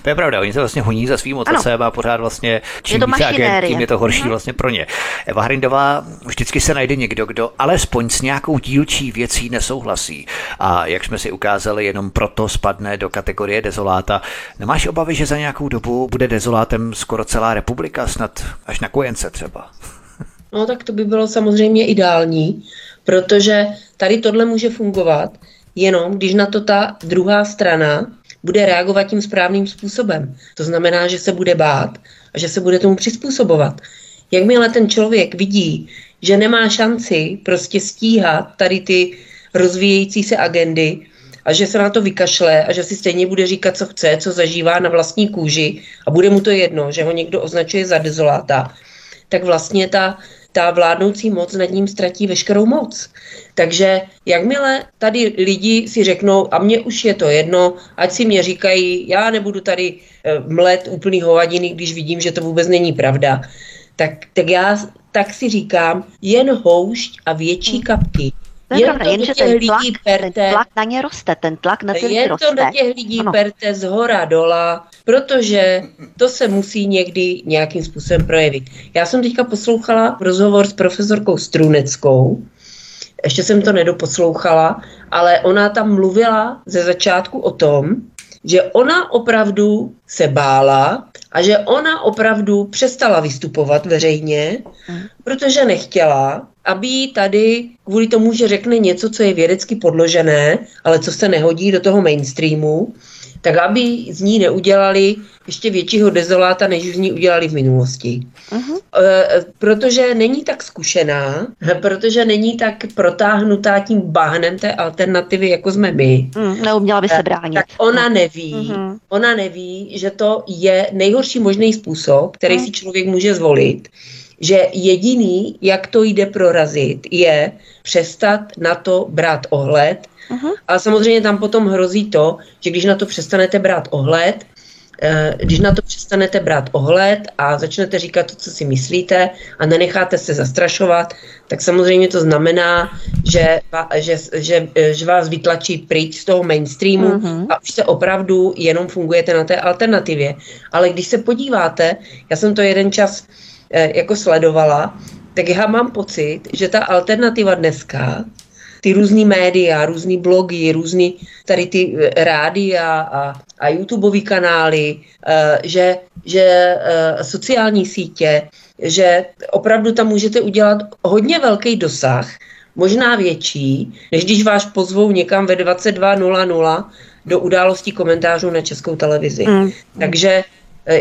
To je pravda, oni se vlastně honí za svým otcem a pořád vlastně čím je to agent, tím je to horší vlastně pro ně. Eva Hrindová, vždycky se najde někdo, kdo alespoň s nějakou dílčí věcí nesouhlasí. A jak jsme si ukázali, jenom proto spadne do kategorie dezoláta. Nemáš obavy, že za nějakou dobu bude dezolátem skoro celá republika, snad až na kojence třeba? No tak to by bylo samozřejmě ideální, protože tady tohle může fungovat jenom, když na to ta druhá strana bude reagovat tím správným způsobem. To znamená, že se bude bát a že se bude tomu přizpůsobovat. Jakmile ten člověk vidí, že nemá šanci prostě stíhat tady ty rozvíjející se agendy a že se na to vykašle a že si stejně bude říkat, co chce, co zažívá na vlastní kůži a bude mu to jedno, že ho někdo označuje za dezoláta, tak vlastně ta, ta vládnoucí moc nad ním ztratí veškerou moc. Takže jakmile tady lidi si řeknou, a mně už je to jedno, ať si mě říkají, já nebudu tady eh, mlet úplný hovadiny, když vidím, že to vůbec není pravda, tak, tak já tak si říkám, jen houšť a větší hmm. kapky. To je jen pravda, jenže ten tlak, perte, ten tlak na ně roste, ten tlak na ty lidi roste. to na těch lidí ano. perte z hora dola, protože to se musí někdy nějakým způsobem projevit. Já jsem teďka poslouchala rozhovor s profesorkou Struneckou, ještě jsem to nedoposlouchala, ale ona tam mluvila ze začátku o tom, že ona opravdu se bála a že ona opravdu přestala vystupovat veřejně, protože nechtěla, aby jí tady kvůli tomu, že řekne něco, co je vědecky podložené, ale co se nehodí do toho mainstreamu, tak aby z ní neudělali ještě většího dezoláta, než z ní udělali v minulosti. Uh-huh. E, protože není tak zkušená, protože není tak protáhnutá tím bahnem té alternativy, jako jsme my. Uh, neuměla by se bránit. Tak ona neví, uh-huh. ona neví, že to je nejhorší možný způsob, který uh-huh. si člověk může zvolit že jediný, jak to jde prorazit, je přestat na to brát ohled. Uh-huh. A samozřejmě tam potom hrozí to, že když na to přestanete brát ohled, eh, když na to přestanete brát ohled a začnete říkat to, co si myslíte a nenecháte se zastrašovat, tak samozřejmě to znamená, že, že, že, že vás vytlačí pryč z toho mainstreamu uh-huh. a už se opravdu jenom fungujete na té alternativě. Ale když se podíváte, já jsem to jeden čas Eh, jako sledovala, tak já mám pocit, že ta alternativa dneska, ty různý média, různý blogy, různý tady ty eh, rádia a, a YouTubeové kanály, uh, že, že uh, sociální sítě, že opravdu tam můžete udělat hodně velký dosah, možná větší, než když vás pozvou někam ve 22.00 do událostí komentářů na českou televizi. Mm. Takže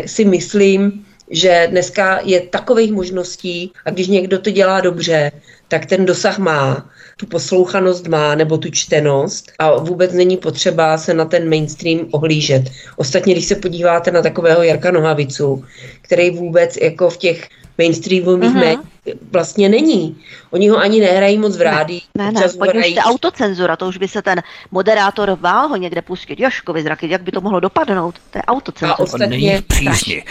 si myslím, že dneska je takových možností a když někdo to dělá dobře, tak ten dosah má, tu poslouchanost má nebo tu čtenost a vůbec není potřeba se na ten mainstream ohlížet. Ostatně, když se podíváte na takového Jarka Nohavicu, který vůbec jako v těch mainstreamových uh-huh. médiích vlastně není. Oni ho ani nehrají moc v rádí. Ne, ne, pojďme hrají... autocenzura, to už by se ten moderátor bál ho někde pustit. Joškovi zraky, jak by to mohlo dopadnout? To je autocenzura. A ostatně... není v přísni.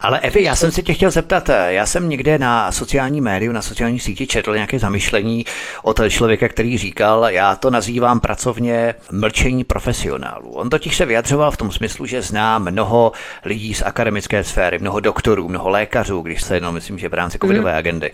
Ale Evi, já jsem se tě chtěl zeptat, já jsem někde na sociální médiu, na sociální síti četl nějaké zamyšlení od člověka, který říkal, já to nazývám pracovně mlčení profesionálů. On totiž se vyjadřoval v tom smyslu, že zná mnoho lidí z akademické sféry, mnoho doktorů, mnoho lékařů, když se jenom myslím, že v rámci covidové mm. agendy.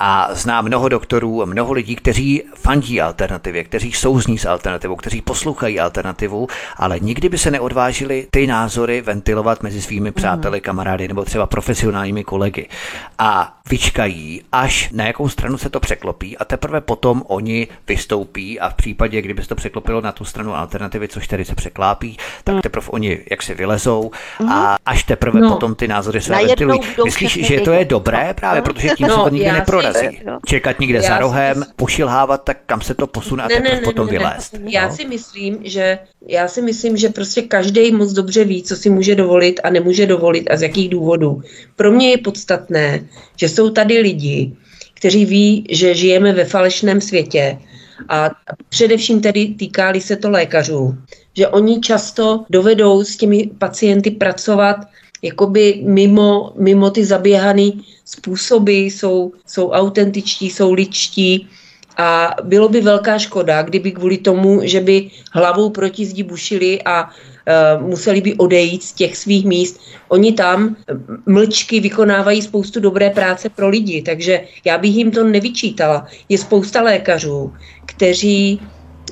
A zná mnoho doktorů, mnoho lidí, kteří fandí alternativě, kteří souzní s alternativou, kteří poslouchají alternativu, ale nikdy by se neodvážili ty názory ventilovat mezi svými přáteli, kamarády nebo třeba profesionálními kolegy. A vyčkají, až na jakou stranu se to překlopí a teprve potom oni vystoupí a v případě, kdyby se to překlopilo na tu stranu alternativy, což tedy se překlápí, tak mm. teprve oni jak si vylezou a až teprve no. potom ty názory se ventilují. Myslíš, že to je dobré právě, protože tím no, se to nikdy neprorazí. Čekat někde já za rohem, pošilhávat, tak kam se to posune a ne, teprve ne, potom ne, vylézt. Ne. Já si myslím, že já si myslím, že prostě každý moc dobře ví, co si může dovolit a nemůže dovolit a z jakých důvodů. Pro mě je podstatné, že jsou tady lidi, kteří ví, že žijeme ve falešném světě a především tedy týkáli se to lékařů, že oni často dovedou s těmi pacienty pracovat jakoby mimo, mimo ty zaběhané způsoby, jsou, jsou autentičtí, jsou ličtí a bylo by velká škoda, kdyby kvůli tomu, že by hlavou proti zdi bušili a uh, museli by odejít z těch svých míst. Oni tam mlčky vykonávají spoustu dobré práce pro lidi, takže já bych jim to nevyčítala. Je spousta lékařů, kteří,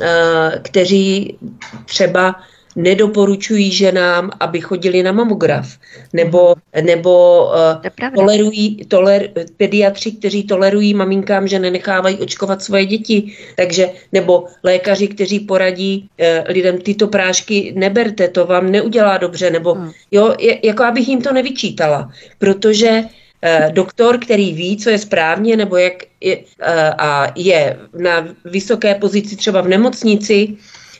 uh, kteří třeba nedoporučují ženám, aby chodili na mamograf, nebo, nebo uh, tolerují, toler, pediatři, kteří tolerují maminkám, že nenechávají očkovat svoje děti, takže, nebo lékaři, kteří poradí uh, lidem, tyto prášky neberte, to vám neudělá dobře, nebo hmm. jo, je, jako abych jim to nevyčítala, protože uh, doktor, který ví, co je správně, nebo jak je, a je na vysoké pozici třeba v nemocnici,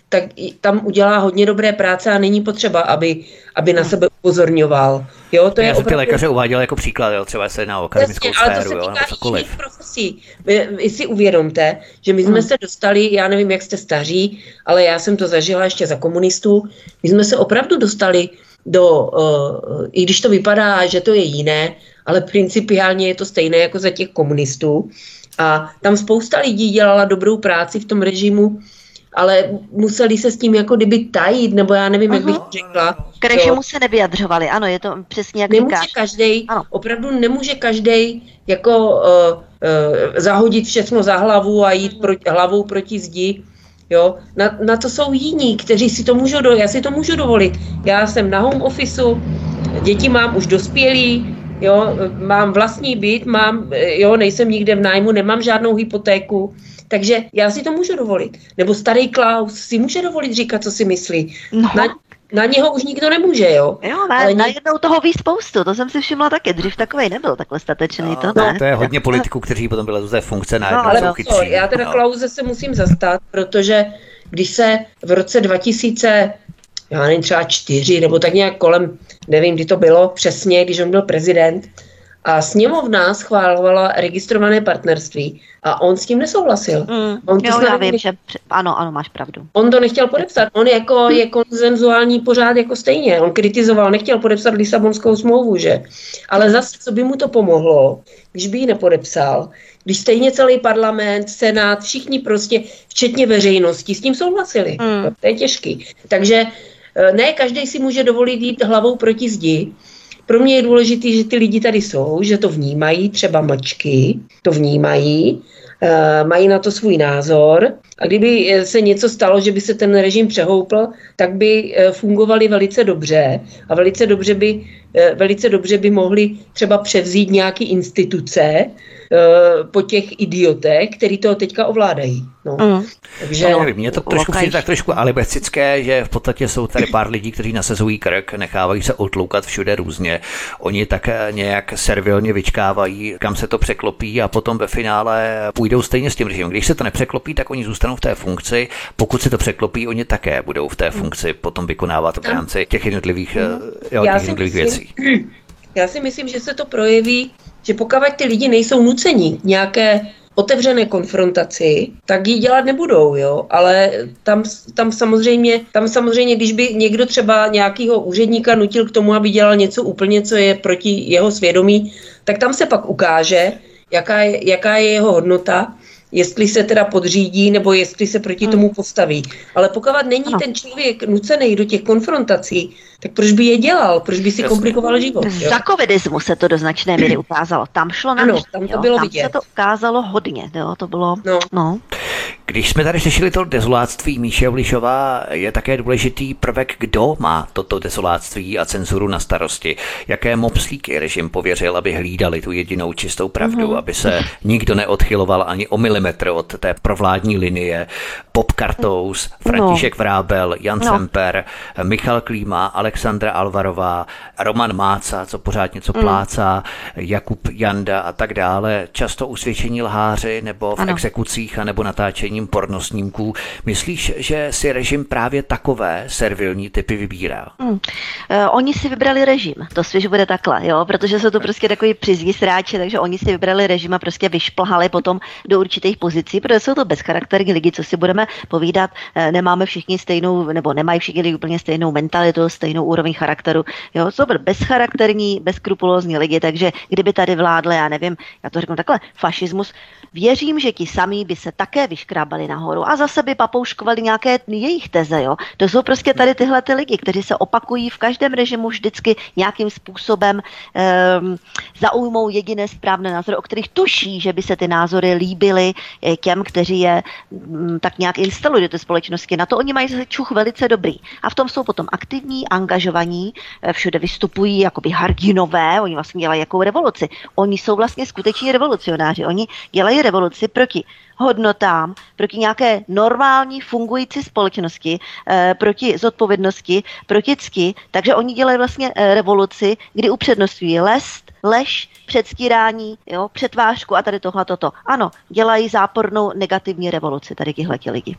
tak tam udělá hodně dobré práce a není potřeba, aby, aby na sebe upozorňoval. Jo, to Já je opravdu... ty lékaře uváděl jako příklad, jo, třeba se na akademickou Jasně, sféru. Ale to se týká jo, jiných profesí. Vy, vy si uvědomte, že my jsme hmm. se dostali, já nevím, jak jste staří, ale já jsem to zažila ještě za komunistů, my jsme se opravdu dostali do, uh, i když to vypadá, že to je jiné, ale principiálně je to stejné jako za těch komunistů. A tam spousta lidí dělala dobrou práci v tom režimu, ale museli se s tím jako kdyby tajit, nebo já nevím, jak bych to řekla. K režimu se nevyjadřovali, ano, je to přesně jak nemůže říkáš. Každej, ano. opravdu nemůže každý jako uh, uh, zahodit všechno za hlavu a jít pro, hlavou proti zdi. Jo? Na, na to jsou jiní, kteří si to můžou do, já si to můžu dovolit. Já jsem na home officeu, děti mám už dospělí, jo, mám vlastní byt, mám, jo, nejsem nikde v nájmu, nemám žádnou hypotéku, takže já si to můžu dovolit. Nebo starý Klaus si může dovolit říkat, co si myslí. No. Na, na něho už nikdo nemůže, jo. Jo, ne, Ale najednou toho ví spoustu, to jsem si všimla taky, dřív takový nebyl takhle statečný, no, to ne. No, to je hodně politiků, kteří potom byli ze funkce na no, ale jsou chytří. Já teda no. Klauze se musím zastat, protože když se v roce 2000 já nevím, třeba čtyři, nebo tak nějak kolem, nevím, kdy to bylo přesně, když on byl prezident, a sněmovna schválovala registrované partnerství a on s tím nesouhlasil. Mm, on jo, já vím, že ano, ano, máš pravdu. On to nechtěl podepsat. On jako hm. je konzenzuální pořád jako stejně. On kritizoval, nechtěl podepsat Lisabonskou smlouvu, že? Ale zase, co by mu to pomohlo, když by ji nepodepsal, když stejně celý parlament, senát, všichni prostě, včetně veřejnosti, s tím souhlasili. Mm. To je těžký. Takže ne každý si může dovolit jít hlavou proti zdi, pro mě je důležité, že ty lidi tady jsou, že to vnímají, třeba mlčky, to vnímají, eh, mají na to svůj názor a kdyby eh, se něco stalo, že by se ten režim přehoupl, tak by eh, fungovali velice dobře a velice dobře by, velice dobře by mohli třeba převzít nějaké instituce, Eh, po těch idiotech, který to teďka ovládají. No. Mm. Takže, no, nevím, mě to trošku přijde tak trošku alibecické, že v podstatě jsou tady pár lidí, kteří nasazují krk, nechávají se otloukat všude různě. Oni tak nějak servilně vyčkávají, kam se to překlopí a potom ve finále půjdou stejně s tím režimem. Když se to nepřeklopí, tak oni zůstanou v té funkci. Pokud se to překlopí, oni také budou v té funkci potom vykonávat v rámci těch jednotlivých, mm. jo, těch jednotlivých myslím, věcí. Já si myslím, že se to projeví že pokud ty lidi nejsou nuceni nějaké otevřené konfrontaci, tak ji dělat nebudou, jo, ale tam, tam samozřejmě, tam samozřejmě, když by někdo třeba nějakého úředníka nutil k tomu, aby dělal něco úplně, co je proti jeho svědomí, tak tam se pak ukáže, jaká je, jaká je jeho hodnota jestli se teda podřídí nebo jestli se proti hmm. tomu postaví. Ale pokud není ano. ten člověk nucený do těch konfrontací, tak proč by je dělal? Proč by si Jasně. komplikoval život? Za covidismu se to do značné míry ukázalo. Tam šlo na ano, tam to jo? bylo tam vidět. se to ukázalo hodně. Jo? To bylo, no. no. Když jsme tady řešili to dezoláctví Míše Vlišová, je také důležitý prvek, kdo má toto dezoláctví a cenzuru na starosti. Jaké mobslíky režim pověřil, aby hlídali tu jedinou čistou pravdu, mm-hmm. aby se nikdo neodchyloval ani o milimetr od té provládní linie. Pop Kartous, František no. Vrábel, Jan no. Semper, Michal Klíma, Alexandra Alvarová, Roman Máca, co pořád něco mm. plácá, Jakub Janda a tak dále. Často usvědčení lháři nebo v ano. exekucích a nebo natáčením pornosnímků. Myslíš, že si režim právě takové servilní typy vybírá? Mm. Uh, oni si vybrali režim, to svěž bude takhle, jo, protože jsou to prostě takový přizví sráče, takže oni si vybrali režim a prostě vyšplhali potom do určitých pozicí, protože jsou to bezcharakterní lidi, co si budeme povídat, eh, nemáme všichni stejnou, nebo nemají všichni lidi úplně stejnou mentalitu, stejnou úroveň charakteru. Jo, jsou bezcharakterní, bezkrupulózní lidi, takže kdyby tady vládle, já nevím, já to řeknu takhle, fašismus, věřím, že ti samí by se také vyškrábali nahoru a zase by papouškovali nějaké jejich teze. Jo. To jsou prostě tady tyhle ty lidi, kteří se opakují v každém režimu vždycky nějakým způsobem um, zaujmou jediné správné názory, o kterých tuší, že by se ty názory líbily eh, těm, kteří je um, tak nějak instalují do té společnosti. Na to oni mají čuch velice dobrý. A v tom jsou potom aktivní, angažovaní, eh, všude vystupují jakoby hardinové, oni vlastně dělají jakou revoluci. Oni jsou vlastně skuteční revolucionáři. Oni dělají revoluci proti hodnotám, proti nějaké normální fungující společnosti, eh, proti zodpovědnosti, proti cti. Takže oni dělají vlastně eh, revoluci, kdy upřednostňují lest, lež, předstírání, jo, přetvářku a tady tohle toto. Ano, dělají zápornou negativní revoluci tady tihle lidi.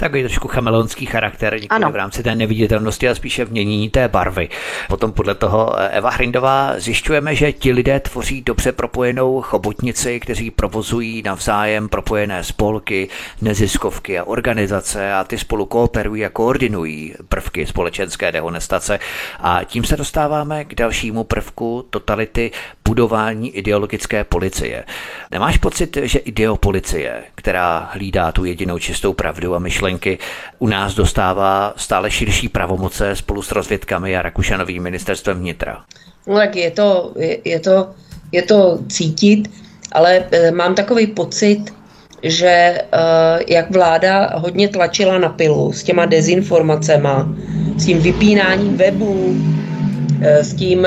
Takový trošku chameleonský charakter, nikoli v rámci té neviditelnosti a spíše v mění té barvy. Potom podle toho eh, Eva Hrindová zjišťujeme, že ti lidé tvoří dobře propojenou chobotnici, kteří provozují navzájem propojené spolky, neziskovky a organizace a ty spolu kooperují a koordinují prvky společenské dehonestace. A tím se dostáváme k dalšímu prvku totality budování ideologické policie. Nemáš pocit, že ideopolicie, která hlídá tu jedinou čistou pravdu a myšlenky, u nás dostává stále širší pravomoce spolu s rozvědkami a Rakušanovým ministerstvem vnitra? No tak je to, je, je to, je to cítit, ale e, mám takový pocit, že uh, jak vláda hodně tlačila na pilu s těma dezinformacema, s tím vypínáním webů, uh, s tím,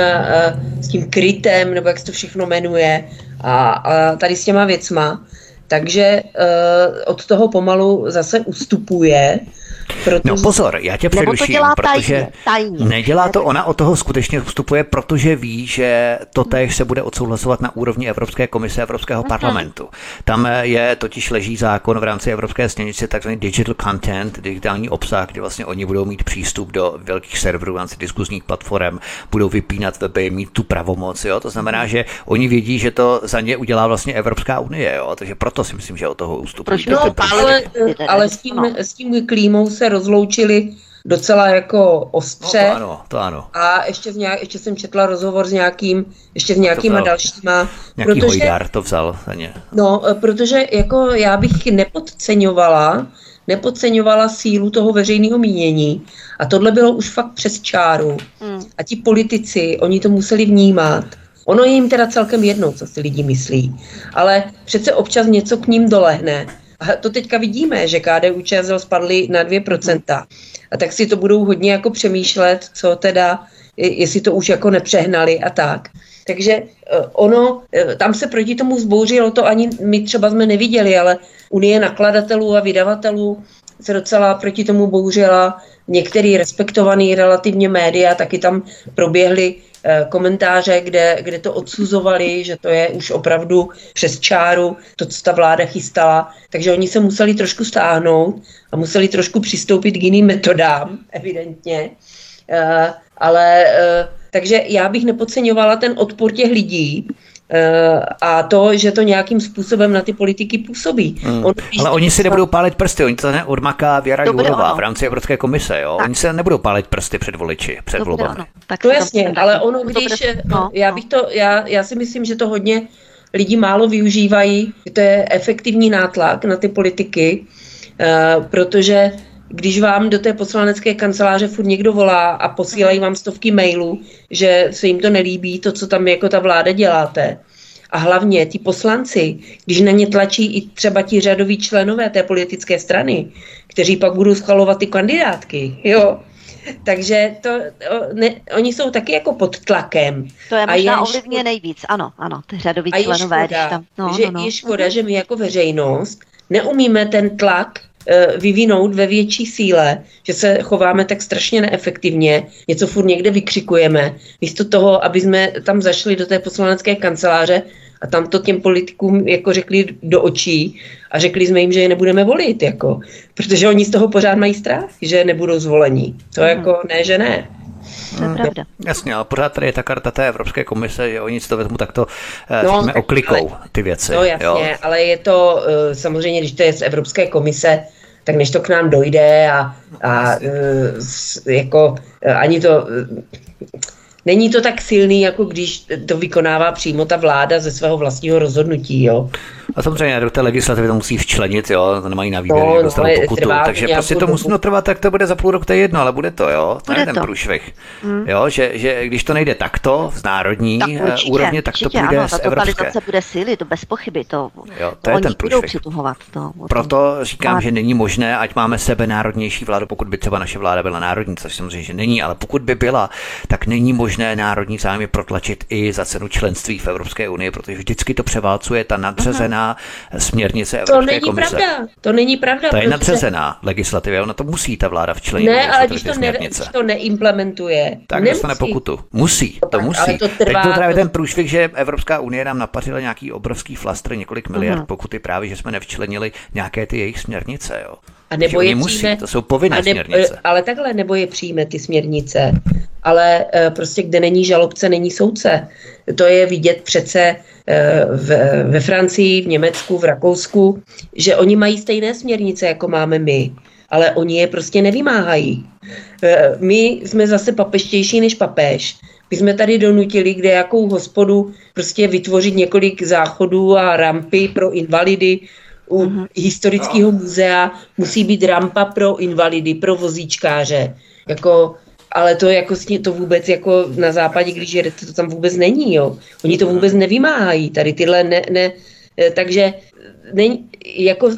s tím krytem, nebo jak se to všechno jmenuje, a, a tady s těma věcma, takže uh, od toho pomalu zase ustupuje Protože... No pozor, já tě přeruším, to protože tajně, tajně. nedělá to ona, o toho skutečně vstupuje, protože ví, že to též se bude odsouhlasovat na úrovni Evropské komise Evropského uh-huh. parlamentu. Tam je totiž leží zákon v rámci Evropské směrnice takzvaný digital content, digitální obsah, kdy vlastně oni budou mít přístup do velkých serverů v rámci diskuzních platform, budou vypínat weby, mít tu pravomoc, jo? to znamená, že oni vědí, že to za ně udělá vlastně Evropská unie, jo? takže proto si myslím, že o toho ustupují. No, ale, ale s tím, s tím klímou se rozloučili docela jako ostře. No, to ano, to ano. A ještě, z nějak, ještě jsem četla rozhovor s nějakým, ještě s nějakýma to dalšíma. Nějaký protože, hojdár to vzal za ně. No, protože jako já bych nepodceňovala, nepodceňovala sílu toho veřejného mínění. A tohle bylo už fakt přes čáru. Hmm. A ti politici, oni to museli vnímat. Ono je jim teda celkem jedno, co si lidi myslí. Ale přece občas něco k ním dolehne. A to teďka vidíme, že KDU ČSL spadly na 2%. A tak si to budou hodně jako přemýšlet, co teda, jestli to už jako nepřehnali a tak. Takže eh, ono, eh, tam se proti tomu zbouřilo, to ani my třeba jsme neviděli, ale Unie nakladatelů a vydavatelů se docela proti tomu bouřila. Některý respektovaný relativně média taky tam proběhly komentáře, kde, kde to odsuzovali, že to je už opravdu přes čáru, to, co ta vláda chystala. Takže oni se museli trošku stáhnout a museli trošku přistoupit k jiným metodám, evidentně. Uh, ale uh, takže já bych nepodceňovala ten odpor těch lidí, a to, že to nějakým způsobem na ty politiky působí. Hmm. On, Ale oni si nebudou pálit prsty, oni to neodmaká Věra Jourová v rámci Evropské komise, jo? Tak. Oni se nebudou pálit prsty před voliči, před to volbami. Ano. Tak to jasně, ale ono, když, no, já bych to, já, já si myslím, že to hodně lidi málo využívají, to je efektivní nátlak na ty politiky, uh, protože když vám do té poslanecké kanceláře furt někdo volá a posílají vám stovky mailů, že se jim to nelíbí, to, co tam jako ta vláda děláte, a hlavně ti poslanci, když na ně tlačí i třeba ti řadoví členové té politické strany, kteří pak budou schvalovat ty kandidátky, jo, takže to, ne, oni jsou taky jako pod tlakem. To je možná ovlivně nejvíc, ano, ano, ty řadoví členové. Je škoda, tam, no, že, no, no. je škoda, že my jako veřejnost neumíme ten tlak vyvinout ve větší síle, že se chováme tak strašně neefektivně, něco furt někde vykřikujeme, místo toho, aby jsme tam zašli do té poslanecké kanceláře a tam to těm politikům jako řekli do očí a řekli jsme jim, že je nebudeme volit, jako, protože oni z toho pořád mají strach, že nebudou zvolení. To hmm. jako ne, že ne. To je pravda. Jasně, ale pořád tady je ta karta té Evropské komise, že oni si to vezmu takto eh, no, oklikou ale, ty věci. No jasně, jo. ale je to uh, samozřejmě, když to je z Evropské komise, tak než to k nám dojde a, a uh, jako ani to není to tak silný, jako když to vykonává přímo ta vláda ze svého vlastního rozhodnutí, jo. A samozřejmě do té legislativy to musí včlenit, jo, to nemají na výběr, no, no, pokutu, takže prostě to musí trvat, tak to bude za půl rok, to je jedno, ale bude to, jo, to bude je ten průšvih, mm. jo, že, že když to nejde takto z národní tak eh, určitě, úrovně, tak určitě, to půjde ano, z evropské. Ta bude síly, to bez pochyby, to, jo, to, to je ten průšvih. To, Proto říkám, že není možné, ať máme sebe národnější vládu, pokud by třeba naše vláda byla národní, což samozřejmě, že není, ale pokud by byla, tak není možné národní zájmy protlačit i za cenu členství v Evropské unii, protože vždycky to převálcuje ta nadřazená směrnice Evropské to není komise. Pravda. To není pravda. To je nadřazená legislativa, ona to musí ta vláda včlenit. Ne, ale když to, ne, když to neimplementuje. Tak nemusí. dostane pokutu. Musí, to tak, musí. to trvá, Teď byl právě to... ten průšvih, že Evropská unie nám napařila nějaký obrovský flastr, několik miliard uh-huh. pokuty právě, že jsme nevčlenili nějaké ty jejich směrnice. Jo. A nebo je musí, přijme, to jsou povinné ne, směrnice. Ale takhle, nebo je přijme ty směrnice. Ale e, prostě kde není žalobce, není soudce. To je vidět přece e, v, ve Francii, v Německu, v Rakousku, že oni mají stejné směrnice, jako máme my, ale oni je prostě nevymáhají. E, my jsme zase papeštější než papež. My jsme tady donutili, kde jakou hospodu prostě vytvořit několik záchodů a rampy pro invalidy, u uh-huh. historického muzea musí být rampa pro invalidy, pro vozíčkáře. Jako, ale to jako to vůbec jako na západě, když jedete, to tam vůbec není, jo. Oni to vůbec nevymáhají, tady tyhle ne, ne eh, takže není, jako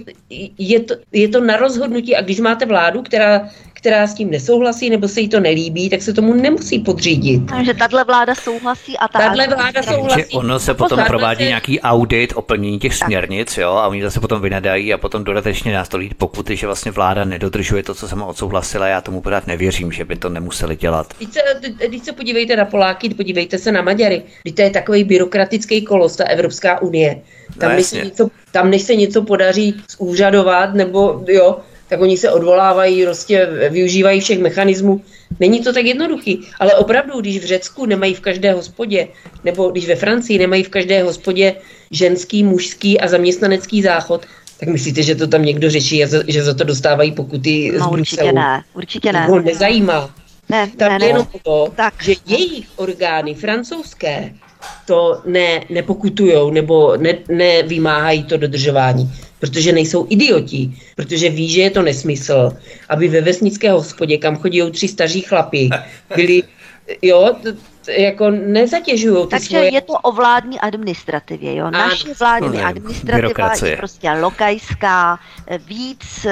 je, to, je to na rozhodnutí a když máte vládu, která která s tím nesouhlasí nebo se jí to nelíbí, tak se tomu nemusí podřídit. Takže tahle vláda souhlasí a ta tahle vláda souhlasí. Že ono se potom provádí se... nějaký audit o plnění těch směrnic, jo, a oni zase potom vynadají a potom dodatečně nastolí pokuty, že vlastně vláda nedodržuje to, co sama odsouhlasila. Já tomu pořád nevěřím, že by to nemuseli dělat. Když se, když se podívejte na Poláky, podívejte se na Maďary. Když to je takový byrokratický kolos, ta Evropská unie. Tam, no, než se něco, tam než se něco podaří zúřadovat, nebo jo, tak oni se odvolávají, prostě využívají všech mechanismů. Není to tak jednoduchý, ale opravdu, když v Řecku nemají v každé hospodě, nebo když ve Francii nemají v každé hospodě ženský, mužský a zaměstnanecký záchod, tak myslíte, že to tam někdo řeší a že za to dostávají pokuty no, z Bruselu? Určitě ne, určitě ne. To nezajímá. Ne, tam ne, ne, jenom to, tak. že jejich orgány francouzské to ne, nepokutujou nebo ne, nevymáhají to dodržování protože nejsou idioti, protože ví, že je to nesmysl, aby ve vesnické hospodě, kam chodí tři staří chlapi, byli, jo, jako nezatěžují ty Takže svoje... je to o vládní administrativě, jo. Naše vládní no, administrativa byrokracie. je prostě lokajská, víc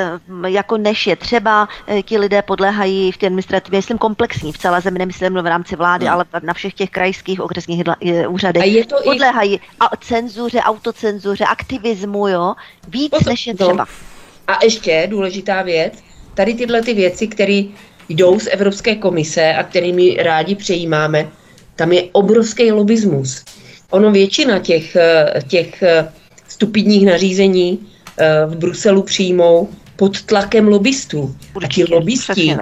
jako než je třeba, eh, ti lidé podléhají v té administrativě, myslím komplexní, v celé zemi, nemyslím v rámci vlády, no. ale na všech těch krajských okresních úřadech, a je to podléhají i... a cenzuře, autocenzuře, aktivismu, jo, víc Pozor, než je třeba. No. A ještě důležitá věc, tady tyhle ty věci, které jdou z Evropské komise a kterými rádi přejímáme, tam je obrovský lobismus. Ono většina těch, eh, těch eh, stupidních nařízení eh, v Bruselu přijmou pod tlakem lobbystů. a ti lobbysti,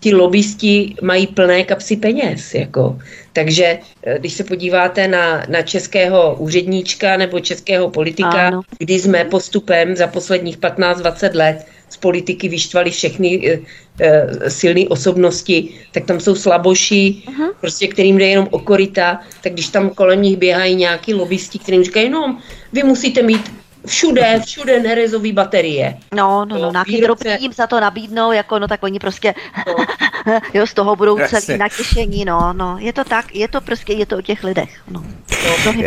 ti lobbysti mají plné kapsy peněz. Jako. Takže když se podíváte na, na českého úředníčka nebo českého politika, ano. kdy jsme postupem za posledních 15-20 let z politiky vyštvali všechny uh, silné osobnosti, tak tam jsou slaboši, uh-huh. prostě kterým jde jenom o korita, tak když tam kolem nich běhají nějaký lobbysti, kterým říkají, no, vy musíte mít všude, všude nerezové baterie. No, no, no, nějaký výrobce... jim za to nabídnou, jako no tak oni prostě no. jo, z toho budou celý natěšení, no, no, je to tak, je to prostě, je to o těch lidech, no.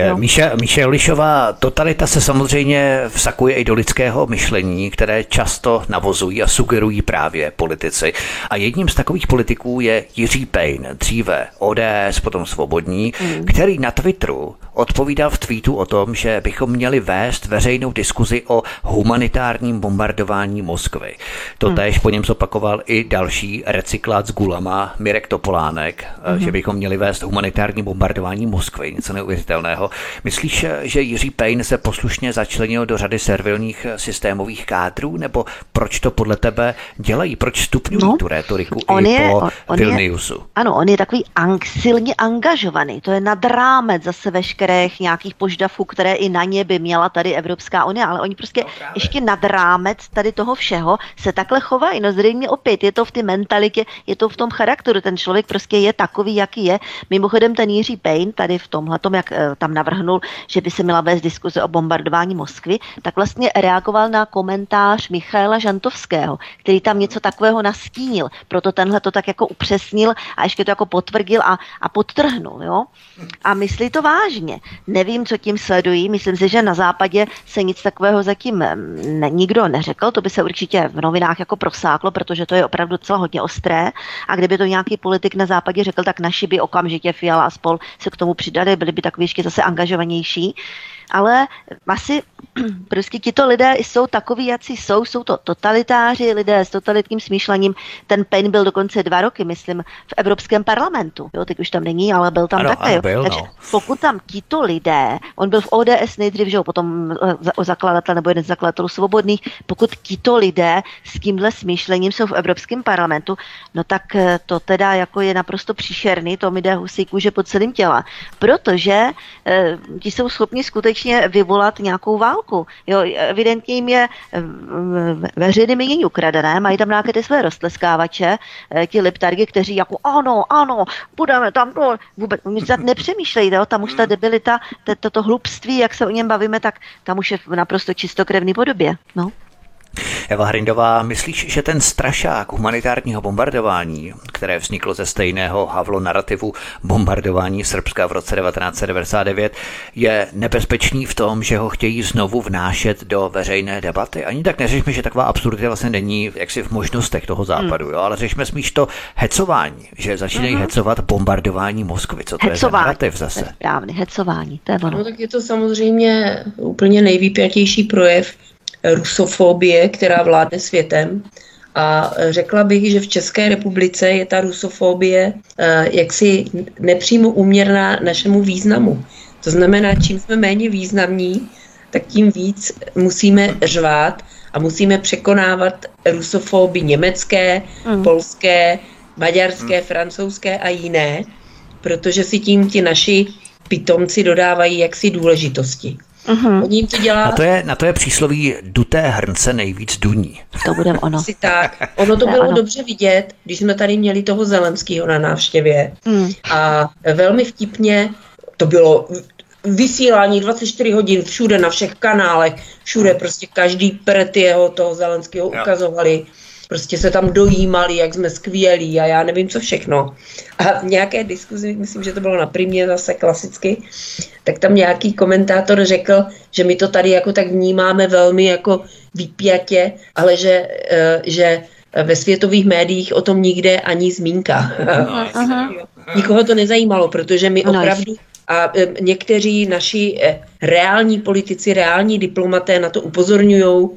no. Míša, Míša Jolišová, totalita se samozřejmě vsakuje i do lidského myšlení, které často navozují a sugerují právě politici. A jedním z takových politiků je Jiří Pejn, dříve ODS, potom Svobodní, mm. který na Twitteru odpovídal v tweetu o tom, že bychom měli vést veřejnou diskuzi o humanitárním bombardování Moskvy. To hmm. po něm zopakoval i další recyklát s gulama Mirek Topolánek, hmm. že bychom měli vést humanitární bombardování Moskvy, něco neuvěřitelného. Myslíš, že Jiří Pejn se poslušně začlenil do řady servilních systémových kádrů, nebo proč to podle tebe dělají? Proč stupňují no, tu rétoriku on i je, po on, on Vilniusu? Je, ano, on je takový ang, silně angažovaný, to je nad rámec zase veškeré některých nějakých požadavků, které i na ně by měla tady Evropská unie, ale oni prostě no, ještě nad rámec tady toho všeho se takhle chovají. No zřejmě opět je to v té mentalitě, je to v tom charakteru. Ten člověk prostě je takový, jaký je. Mimochodem ten Jiří Payne tady v tomhle, jak eh, tam navrhnul, že by se měla vést diskuze o bombardování Moskvy, tak vlastně reagoval na komentář Michaela Žantovského, který tam něco takového nastínil. Proto tenhle to tak jako upřesnil a ještě to jako potvrdil a, a podtrhnul. Jo? A myslí to vážně. Nevím, co tím sledují. Myslím si, že na západě se nic takového zatím ne, nikdo neřekl. To by se určitě v novinách jako prosáklo, protože to je opravdu docela hodně ostré. A kdyby to nějaký politik na západě řekl, tak naši by okamžitě Fiala a spol se k tomu přidali, byli by takový ještě zase angažovanější ale asi prostě tito lidé jsou takový, jak jsou, jsou to totalitáři, lidé s totalitním smýšlením. Ten Payne byl dokonce dva roky, myslím, v Evropském parlamentu. Jo, teď už tam není, ale byl tam ano, také. Ano, byl, Takže no. pokud tam tito lidé, on byl v ODS nejdřív, že jo, potom eh, o zakladatel nebo jeden z zakladatelů svobodných, pokud tito lidé s tímhle smýšlením jsou v Evropském parlamentu, no tak eh, to teda jako je naprosto příšerný, to mi jde husí kůže po celém těle. Protože eh, ti jsou schopni skutečně skutečně vyvolat nějakou válku. Jo, evidentně jim je veřejné mínění ukradené, mají tam nějaké ty své roztleskávače, eh, ti liptargy, kteří jako ano, ano, budeme tam to, vůbec, se nepřemýšlejí, jo, tam už ta debilita, toto hlubství, jak se o něm bavíme, tak tam už je v naprosto čistokrevné podobě. No. Eva Hrindová, myslíš, že ten strašák humanitárního bombardování, které vzniklo ze stejného Havlo narrativu bombardování Srbska v roce 1999, je nebezpečný v tom, že ho chtějí znovu vnášet do veřejné debaty? Ani tak neřešme, že taková absurdita vlastně není jaksi v možnostech toho západu, hmm. jo? ale řešme spíš to hecování, že začínají hmm. hecovat bombardování Moskvy. Co to hecování. je za narrativ zase? Správně, hecování, to je ono. No tak je to samozřejmě úplně nejvýpjatější projev rusofobie, která vládne světem. A řekla bych, že v České republice je ta rusofobie eh, jaksi nepřímo uměrná našemu významu. To znamená, čím jsme méně významní, tak tím víc musíme řvát a musíme překonávat rusofoby německé, mm. polské, maďarské, mm. francouzské a jiné, protože si tím ti naši pitomci dodávají jaksi důležitosti. Uh-huh. Oni jim to dělá... Na to, je, na to je přísloví duté hrnce nejvíc duní. To bude ono. Asi tak. Ono to, to bylo ono. dobře vidět, když jsme tady měli toho Zelenského na návštěvě. Mm. A velmi vtipně to bylo vysílání 24 hodin všude na všech kanálech, všude prostě každý pret jeho toho Zelenského ukazovali prostě se tam dojímali, jak jsme skvělí a já nevím, co všechno. A v nějaké diskuzi, myslím, že to bylo na primě zase klasicky, tak tam nějaký komentátor řekl, že my to tady jako tak vnímáme velmi jako vypjatě, ale že, eh, že ve světových médiích o tom nikde ani zmínka. Aha. Nikoho to nezajímalo, protože my opravdu a eh, někteří naši eh, reální politici, reální diplomaté na to upozorňují,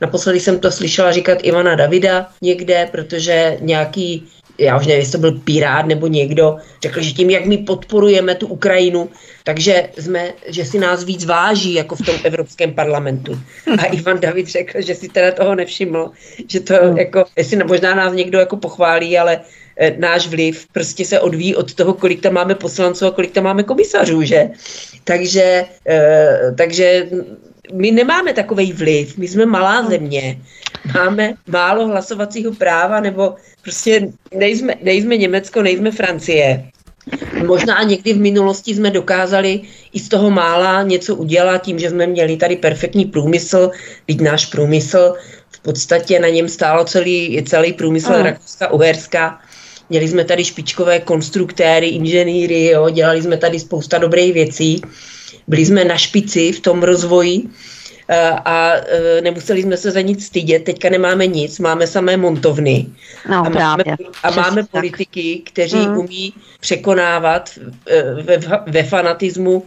Naposledy jsem to slyšela říkat Ivana Davida někde, protože nějaký já už nevím, jestli to byl Pirát nebo někdo, řekl, že tím, jak my podporujeme tu Ukrajinu, takže jsme, že si nás víc váží, jako v tom Evropském parlamentu. A Ivan David řekl, že si teda toho nevšiml, že to hmm. jako, jestli možná nás někdo jako pochválí, ale eh, náš vliv prostě se odvíjí od toho, kolik tam máme poslanců a kolik tam máme komisařů, že? Takže, eh, takže my nemáme takový vliv, my jsme malá hmm. země, máme málo hlasovacího práva, nebo prostě nejsme, nejsme Německo, nejsme Francie. Možná někdy v minulosti jsme dokázali i z toho mála něco udělat tím, že jsme měli tady perfektní průmysl, být náš průmysl, v podstatě na něm stálo celý, celý průmysl. Rakouska, Uherska. Měli jsme tady špičkové konstruktéry, inženýry, jo, dělali jsme tady spousta dobrých věcí. Byli jsme na špici v tom rozvoji Eh, a eh, nemuseli jsme se za nic stydět. Teďka nemáme nic, máme samé montovny. No, a máme, a máme politiky, kteří hmm. umí překonávat eh, ve, ve fanatismu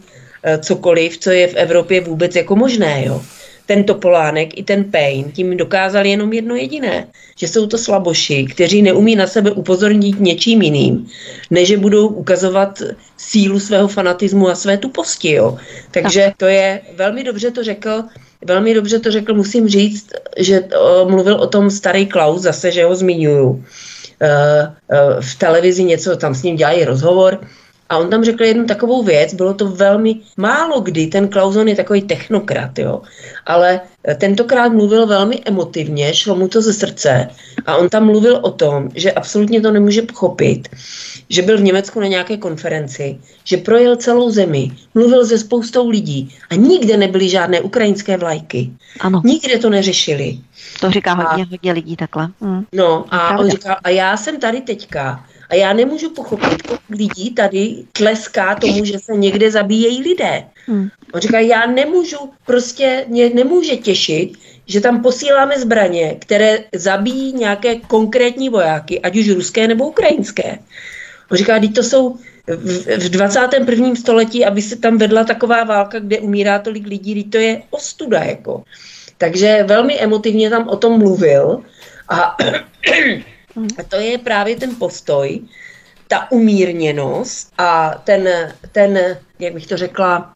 cokoliv, co je v Evropě vůbec jako možné. Jo ten Topolánek i ten Payne tím dokázali jenom jedno jediné, že jsou to slaboši, kteří neumí na sebe upozornit něčím jiným, než že budou ukazovat sílu svého fanatismu a své tuposti. Jo. Takže to je, velmi dobře to řekl Velmi dobře to řekl, musím říct, že o, mluvil o tom starý Klaus, zase, že ho zmiňuju. E, e, v televizi něco, tam s ním dělají rozhovor a on tam řekl jednu takovou věc, bylo to velmi málo kdy, ten Klaus je takový technokrat, jo, ale tentokrát mluvil velmi emotivně, šlo mu to ze srdce a on tam mluvil o tom, že absolutně to nemůže pochopit, že byl v Německu na nějaké konferenci, že projel celou zemi, mluvil se spoustou lidí a nikde nebyly žádné ukrajinské vlajky. Ano. Nikde to neřešili. To říká a, hodně, hodně lidí takhle. Hmm. No a on říkal, a já jsem tady teďka a já nemůžu pochopit, kolik lidí tady tleská tomu, že se někde zabíjejí lidé. Hmm. On říká, já nemůžu, prostě mě nemůže těšit, že tam posíláme zbraně, které zabíjí nějaké konkrétní vojáky, ať už ruské nebo ukrajinské. On říká, teď to jsou v, v 21. století, aby se tam vedla taková válka, kde umírá tolik lidí, teď to je ostuda. Jako. Takže velmi emotivně tam o tom mluvil a a to je právě ten postoj, ta umírněnost a ten, ten jak bych to řekla,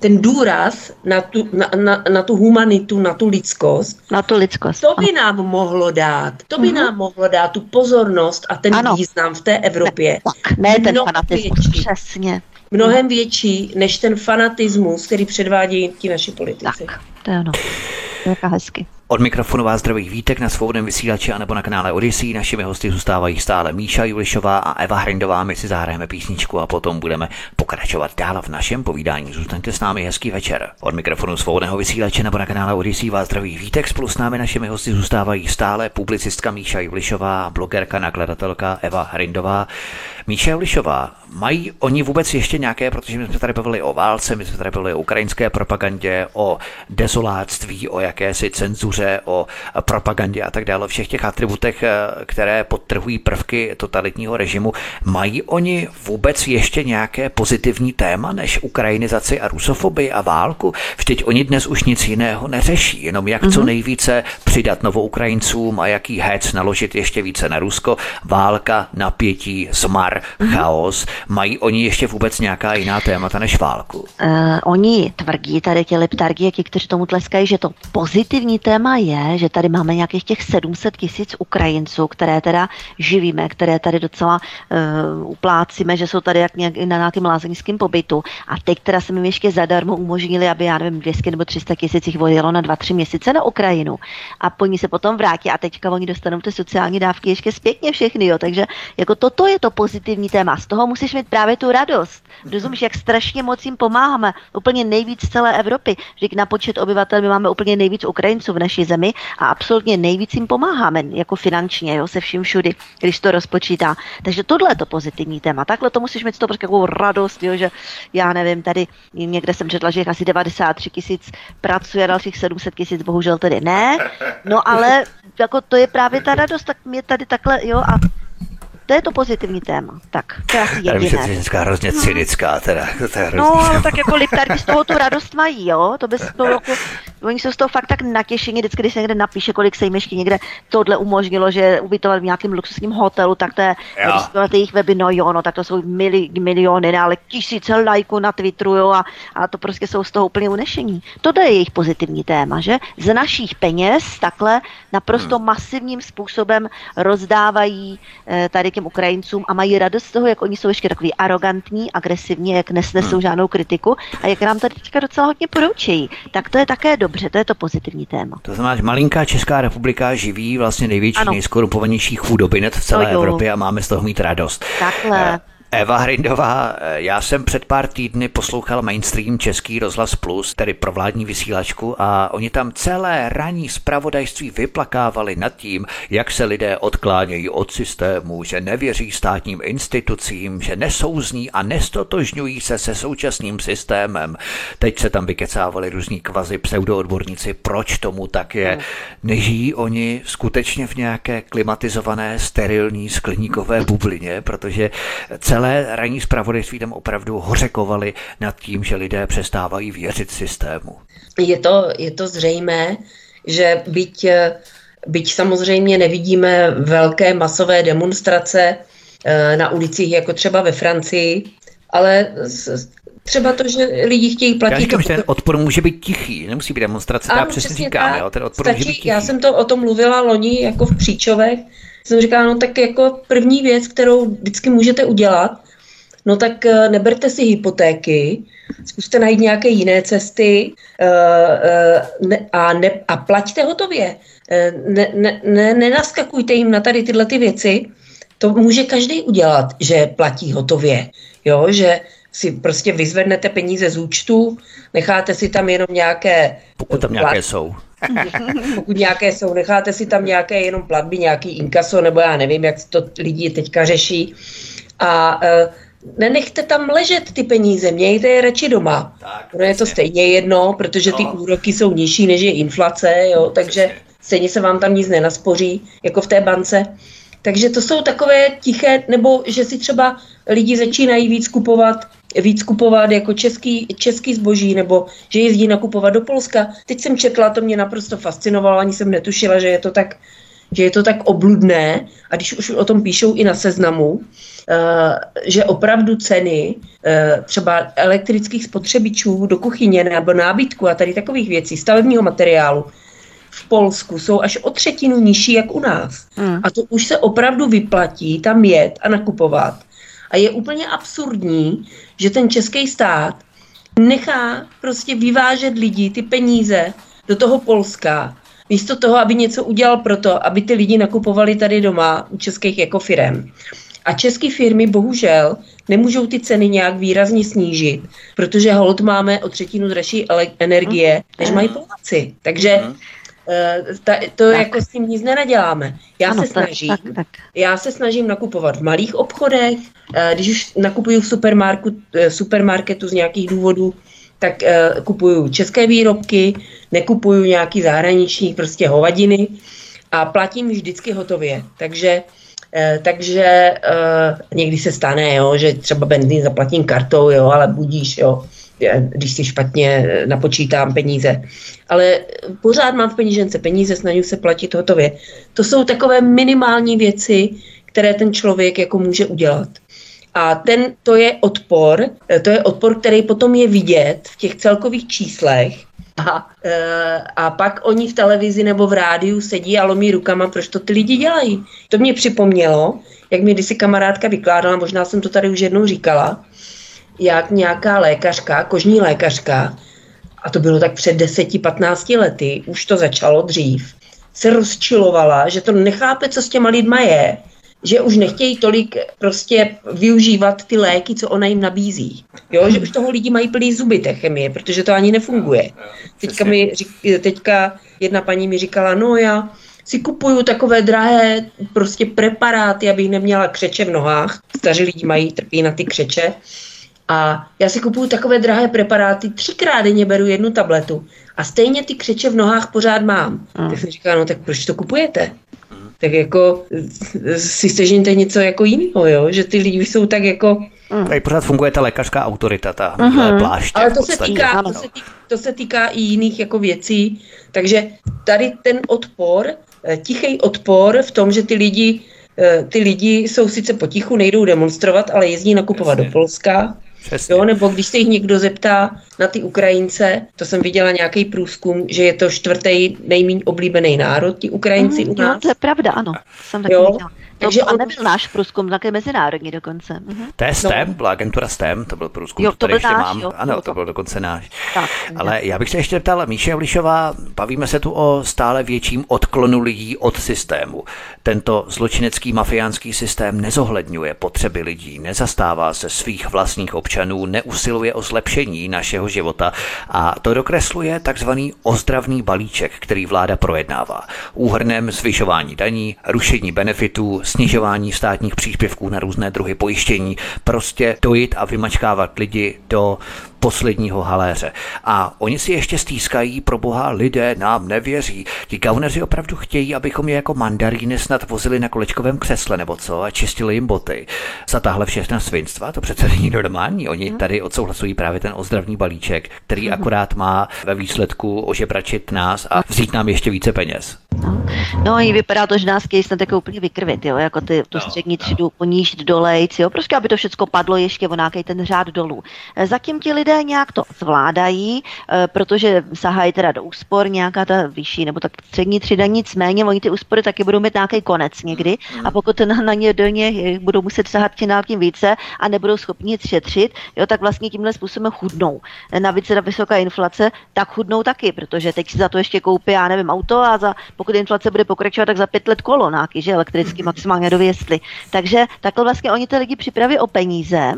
ten důraz na tu, na, na, na tu humanitu, na tu lidskost. Na tu lidskost. To by nám mohlo dát, to by uh-huh. nám mohlo dát tu pozornost a ten ano. význam v té Evropě. Ne, tak, ne ten fanatismus, větší, přesně. Mnohem větší než ten fanatismus, který předvádějí ti naši politici. Tak, to je ono. To je hezky. Od mikrofonu vás zdraví Vítek na svobodném vysílači anebo na kanále Odyssey. Našimi hosty zůstávají stále Míša Julišová a Eva Hrindová. My si zahrajeme písničku a potom budeme pokračovat dál v našem povídání. Zůstaňte s námi hezký večer. Od mikrofonu svobodného vysílače nebo na kanále Odyssey vás zdraví Vítek. Spolu s námi našimi hosty zůstávají stále publicistka Míša Julišová, blogerka, nakladatelka Eva Hrindová. Míša Julišová, mají oni vůbec ještě nějaké, protože my jsme tady bavili o válce, my jsme tady bavili o ukrajinské propagandě, o dezoláctví, o jakési cenzuře, o propagandě a tak dále, všech těch atributech, eh, které podtrhují prvky totalitního režimu. Mají oni vůbec ještě nějaké pozitivní téma než ukrajinizaci a rusofobii a válku? Vždyť oni dnes už nic jiného neřeší, jenom jak mm-hmm. co mhm. nejvíce přidat novou Ukrajincům a jaký hec naložit ještě více na Rusko, válka, napětí, zmar, chaos. Mají oni ještě vůbec nějaká jiná témata než válku? Uh, oni tvrdí, tady ti leptargi, ti, kteří tomu tleskají, že to pozitivní téma je, že tady máme nějakých těch 700 tisíc Ukrajinců, které teda živíme, které tady docela uh, uplácíme, že jsou tady jak nějak na nějakém lázeňském pobytu. A teď teda se mi ještě zadarmo umožnili, aby já nevím, 200 nebo 300 tisíc jich vodilo na 2-3 měsíce na Ukrajinu. A po ní se potom vrátí a teďka oni dostanou ty sociální dávky ještě zpětně všechny. Jo. Takže jako toto je to pozitivní téma. Z toho musíš mít právě tu radost. Rozumíš, jak strašně moc jim pomáháme. Úplně nejvíc z celé Evropy. Řík na počet obyvatel my máme úplně nejvíc Ukrajinců v naší zemi a absolutně nejvíc jim pomáháme, jako finančně, jo, se vším všudy, když to rozpočítá. Takže tohle je to pozitivní téma. Takhle to musíš mít z toho prostě takovou radost, jo, že já nevím, tady někde jsem četla, že asi 93 tisíc pracuje, dalších 700 tisíc bohužel tedy ne. No ale jako to je právě ta radost, tak mě tady takhle, jo, a to je to pozitivní téma. Tak, to je asi jediné. Já myslím, že dneska hrozně cynická, teda. To je no, tak jako liptardi z toho tu radost mají, jo? To bys to jako, oni jsou z toho fakt tak natěšení, vždycky, když se někde napíše, kolik se jim ještě někde tohle umožnilo, že ubytovat v nějakém luxusním hotelu, tak to je, když jejich weby, no jo, no tak to jsou mili, miliony, ne, ale tisíce lajků na Twitteru, jo, a, a to prostě jsou z toho úplně unešení. To je jejich pozitivní téma, že? Z našich peněz takhle naprosto hmm. masivním způsobem rozdávají eh, tady těm Ukrajincům a mají radost z toho, jak oni jsou ještě takový arrogantní, agresivní, jak nesnesou hmm. žádnou kritiku a jak nám tady teďka docela hodně poroučejí. Tak to je také dobře, to je to pozitivní téma. To znamená, že malinká Česká republika živí vlastně největší, nejskorupovanější chudobinet v celé Evropě a máme z toho mít radost. Takhle. Eh, Eva Hrindová, já jsem před pár týdny poslouchal mainstream Český rozhlas Plus, tedy provládní vysílačku a oni tam celé ranní zpravodajství vyplakávali nad tím, jak se lidé odklánějí od systému, že nevěří státním institucím, že nesouzní a nestotožňují se se současným systémem. Teď se tam vykecávali různí kvazi pseudoodborníci, proč tomu tak je. Hmm. Nežijí oni skutečně v nějaké klimatizované, sterilní skleníkové bublině, protože celé celé ranní zpravodajství tam opravdu hořekovali nad tím, že lidé přestávají věřit systému. Je to, je to zřejmé, že byť, byť samozřejmě nevidíme velké masové demonstrace eh, na ulicích, jako třeba ve Francii, ale třeba to, že lidi chtějí platit. Já říkám, že ten odpor může být tichý, nemusí být demonstrace, ano, přesně říkám, jo, ten odpor stačí, může být tichý. Já jsem to o tom mluvila loni jako v Příčovech, jsem říkala, no tak jako první věc, kterou vždycky můžete udělat, no tak eh, neberte si hypotéky, zkuste najít nějaké jiné cesty uh, uh, a, ne, a plaťte hotově. Ne, ne, ne, nenaskakujte jim na tady tyhle ty věci. To může každý udělat, že platí hotově. Jo, že si prostě vyzvednete peníze z účtu, necháte si tam jenom nějaké... Pokud tam nějaké jsou. Pokud nějaké jsou, necháte si tam nějaké jenom platby, nějaký inkaso, nebo já nevím, jak to lidi teďka řeší. A uh, nenechte tam ležet ty peníze, mějte je radši doma. Tak, ono je to stejně jedno, protože ty no. úroky jsou nižší, než je inflace, jo, takže stejně se vám tam nic nenaspoří, jako v té bance. Takže to jsou takové tiché, nebo že si třeba lidi začínají víc kupovat víc kupovat jako český, český zboží, nebo že jezdí nakupovat do Polska. Teď jsem četla, to mě naprosto fascinovalo, ani jsem netušila, že je to tak, že je to tak obludné, a když už o tom píšou i na seznamu, uh, že opravdu ceny uh, třeba elektrických spotřebičů do kuchyně nebo nábytku a tady takových věcí, stavebního materiálu, v Polsku jsou až o třetinu nižší jak u nás. Hmm. A to už se opravdu vyplatí tam jet a nakupovat. A je úplně absurdní, že ten český stát nechá prostě vyvážet lidi, ty peníze do toho Polska, místo toho, aby něco udělal pro to, aby ty lidi nakupovali tady doma u českých jako firm. A české firmy bohužel nemůžou ty ceny nějak výrazně snížit, protože hold máme o třetinu dražší energie, než mají Poláci. Takže mhm. Ta, to tak. jako s tím nic nenaděláme. Já ano, se snažím, tak, tak, tak. já se snažím nakupovat v malých obchodech, eh, když už nakupuju v supermarketu, eh, supermarketu z nějakých důvodů, tak kupuju české výrobky, nekupuju nějaký zahraniční prostě hovadiny a platím vždycky hotově. Takže takže někdy se stane, jo, že třeba benzín zaplatím kartou, jo, ale budíš, jo když si špatně napočítám peníze. Ale pořád mám v penížence peníze, snažím se platit hotově. To jsou takové minimální věci, které ten člověk jako může udělat. A ten, to je odpor, to je odpor, který potom je vidět v těch celkových číslech, a, e, a pak oni v televizi nebo v rádiu sedí a lomí rukama, proč to ty lidi dělají. To mě připomnělo, jak mi kdysi kamarádka vykládala, možná jsem to tady už jednou říkala, jak nějaká lékařka, kožní lékařka, a to bylo tak před 10-15 lety, už to začalo dřív, se rozčilovala, že to nechápe, co s těma lidma je, že už nechtějí tolik prostě využívat ty léky, co ona jim nabízí. Jo, že už toho lidi mají plný zuby té chemie, protože to ani nefunguje. Teďka, mi, teďka jedna paní mi říkala, no já si kupuju takové drahé prostě preparáty, abych neměla křeče v nohách. Staří lidi mají, trpí na ty křeče. A já si kupuju takové drahé preparáty, třikrát denně beru jednu tabletu a stejně ty křeče v nohách pořád mám. Mm. Tak jsem říkala, no tak proč to kupujete? Tak jako si sežněte něco jako jiného, jo? že ty lidi jsou tak jako Mm. Tady pořád funguje ta lékařská autorita, ta mm-hmm. pláště. Ale to se, týká, to, se týká, to se týká i jiných jako věcí, takže tady ten odpor, eh, tichý odpor v tom, že ty lidi, eh, ty lidi jsou sice potichu, nejdou demonstrovat, ale jezdí nakupovat Jasně. do Polska, Přesně. Jo, nebo když se jich někdo zeptá na ty Ukrajince, to jsem viděla nějaký průzkum, že je to čtvrtý nejméně oblíbený národ, ti Ukrajinci mm, u nás. Jo, to je pravda, ano. Jsem taky jo, viděla. Takže on nebyl náš průzkum, také mezinárodní dokonce. Mhm. To je STEM, no. byla agentura STEM, to byl průzkum, jo, to byl ještě náš, mám. Jo, ano, to, to byl dokonce náš. Tak, Ale já bych se ještě ptal, Míše Ulišová, bavíme se tu o stále větším odklonu lidí od systému. Tento zločinecký mafiánský systém nezohledňuje potřeby lidí, nezastává se svých vlastních občanů, neusiluje o zlepšení našeho života a to dokresluje takzvaný ozdravný balíček, který vláda projednává. Úhrnem zvyšování daní, rušení benefitů, snižování státních příspěvků na různé druhy pojištění, prostě dojít a vymačkávat lidi do posledního haléře. A oni si ještě stýskají, pro boha lidé nám nevěří. Ti gauneři opravdu chtějí, abychom je jako mandaríny snad vozili na kolečkovém křesle nebo co a čistili jim boty. Za tahle všechna svinstva, to přece není normální. Oni mhm. tady odsouhlasují právě ten ozdravný balíček, který mhm. akorát má ve výsledku ožebračit nás a vzít nám ještě více peněz. No, no i vypadá to, že nás chtějí snad jako úplně vykrvit, jo, jako ty, tu no, střední třídu ponížit dolejc, jo, prostě aby to všechno padlo ještě o nějaký ten řád dolů. Zatím ti lidé lidé nějak to zvládají, eh, protože sahají teda do úspor nějaká ta vyšší nebo tak střední třída, nicméně oni ty úspory taky budou mít nějaký konec někdy a mm. pokud na, na ně do ně budou muset sahat čím dál tím více a nebudou schopni šetřit, jo, tak vlastně tímhle způsobem chudnou. Navíc ta vysoká inflace, tak chudnou taky, protože teď si za to ještě koupí, já nevím, auto a za, pokud inflace bude pokračovat, tak za pět let kolo nějaký, že elektricky maximálně dověstli. Takže takhle vlastně oni ty lidi připraví o peníze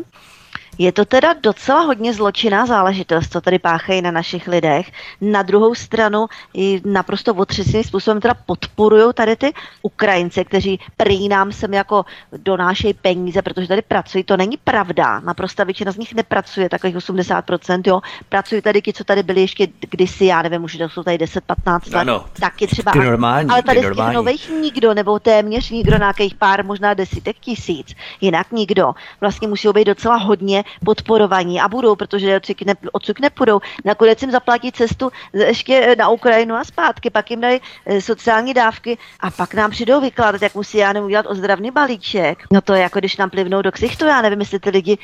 je to teda docela hodně zločinná záležitost, co tady páchají na našich lidech. Na druhou stranu i naprosto otřesným způsobem teda podporují tady ty Ukrajince, kteří prý nám sem jako donášejí peníze, protože tady pracují. To není pravda. Naprosto většina z nich nepracuje, takových 80%, jo. Pracují tady ti, co tady byli ještě kdysi, já nevím, už to jsou tady 10-15 let. Ano, taky třeba. Ty normální, ale tady ty z těch nových nikdo, nebo téměř nikdo, nějakých pár, možná desítek tisíc. Jinak nikdo. Vlastně musí být docela hodně podporovaní a budou, protože odsud, odsud nepůjdou. Nakonec jim zaplatí cestu ještě na Ukrajinu a zpátky, pak jim dají eh, sociální dávky a pak nám přijdou vykládat, jak musí já udělat ozdravný balíček. No to je jako když nám plivnou do ksichtu, já nevím, jestli ty lidi,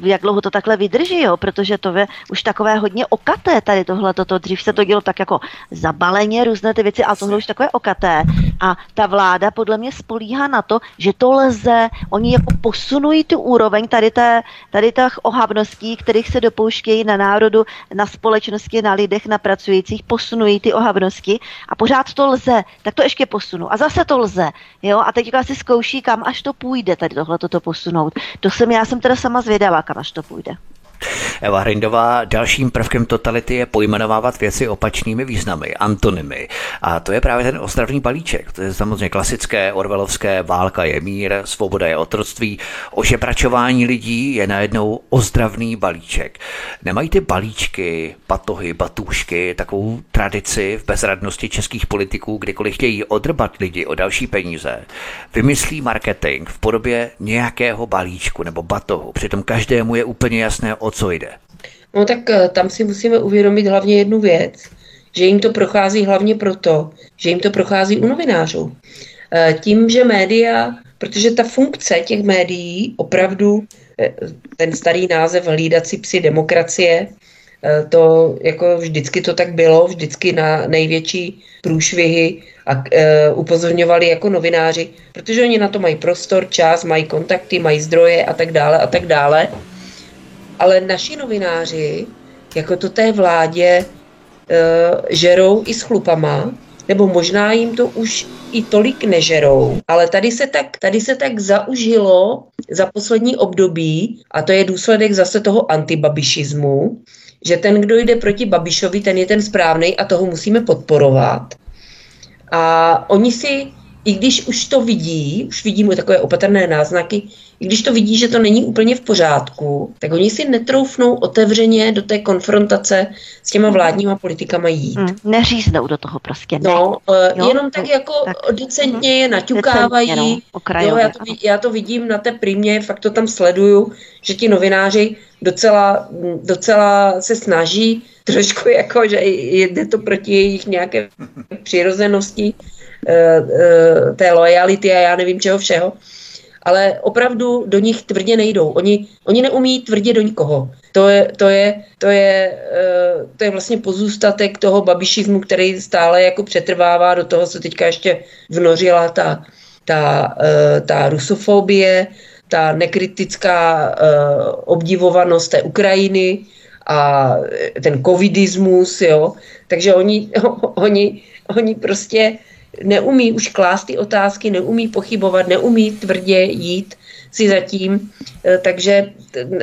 jak dlouho to takhle vydrží, jo, protože to je už takové hodně okaté tady tohle, toto. Dřív se to dělo tak jako zabaleně, různé ty věci, ale tohle už takové okaté. A ta vláda podle mě spolíhá na to, že to lze, oni jako posunují tu úroveň tady, té, tady těch ohavností, kterých se dopouštějí na národu, na společnosti, na lidech, na pracujících, posunují ty ohavnosti a pořád to lze, tak to ještě posunu. A zase to lze. Jo? A teď si zkouší, kam až to půjde, tady tohle to posunout. To jsem, já jsem teda sama zvědavá, kam až to půjde. Eva Hrindová, dalším prvkem totality je pojmenovávat věci opačnými významy, antonymy. A to je právě ten ozdravný balíček. To je samozřejmě klasické orvelovské válka je mír, svoboda je otroctví, ožebračování lidí je najednou ozdravný balíček. Nemají ty balíčky, patohy, batůšky takovou tradici v bezradnosti českých politiků, kdykoliv chtějí odrbat lidi o další peníze. Vymyslí marketing v podobě nějakého balíčku nebo batohu. Přitom každému je úplně jasné, o co jde? No tak eh, tam si musíme uvědomit hlavně jednu věc, že jim to prochází hlavně proto, že jim to prochází u novinářů. Eh, tím, že média, protože ta funkce těch médií opravdu, eh, ten starý název hlídací psi demokracie, to jako vždycky to tak bylo, vždycky na největší průšvihy a e, upozorňovali jako novináři, protože oni na to mají prostor, čas, mají kontakty, mají zdroje a tak dále a tak dále ale naši novináři, jako to té vládě, uh, žerou i s chlupama, nebo možná jim to už i tolik nežerou, ale tady se tak, tady se tak zaužilo za poslední období, a to je důsledek zase toho antibabišismu, že ten, kdo jde proti Babišovi, ten je ten správný a toho musíme podporovat. A oni si i když už to vidí, už vidíme takové opatrné náznaky, i když to vidí, že to není úplně v pořádku, tak oni si netroufnou otevřeně do té konfrontace s těma mhm. vládníma politikama jít. Hmm, neříznou do toho prostě. Ne. No, uh, jo, jenom tak jako tak, decentně je mhm. naťukávají. Decentně, no, jo, já, to, já to vidím na té primě, fakt to tam sleduju, že ti novináři docela, docela se snaží trošku jako, že jde to proti jejich nějaké přirozenosti, eh, eh, té lojality a já nevím čeho všeho, ale opravdu do nich tvrdě nejdou. Oni, oni neumí tvrdě do nikoho. To je, to je, to je, eh, to je vlastně pozůstatek toho babišismu, který stále jako přetrvává, do toho se teďka ještě vnořila ta, ta, ta rusofobie, ta nekritická obdivovanost té Ukrajiny, a ten covidismus, jo. Takže oni, oni, oni prostě neumí už klást ty otázky, neumí pochybovat, neumí tvrdě jít si zatím, e, takže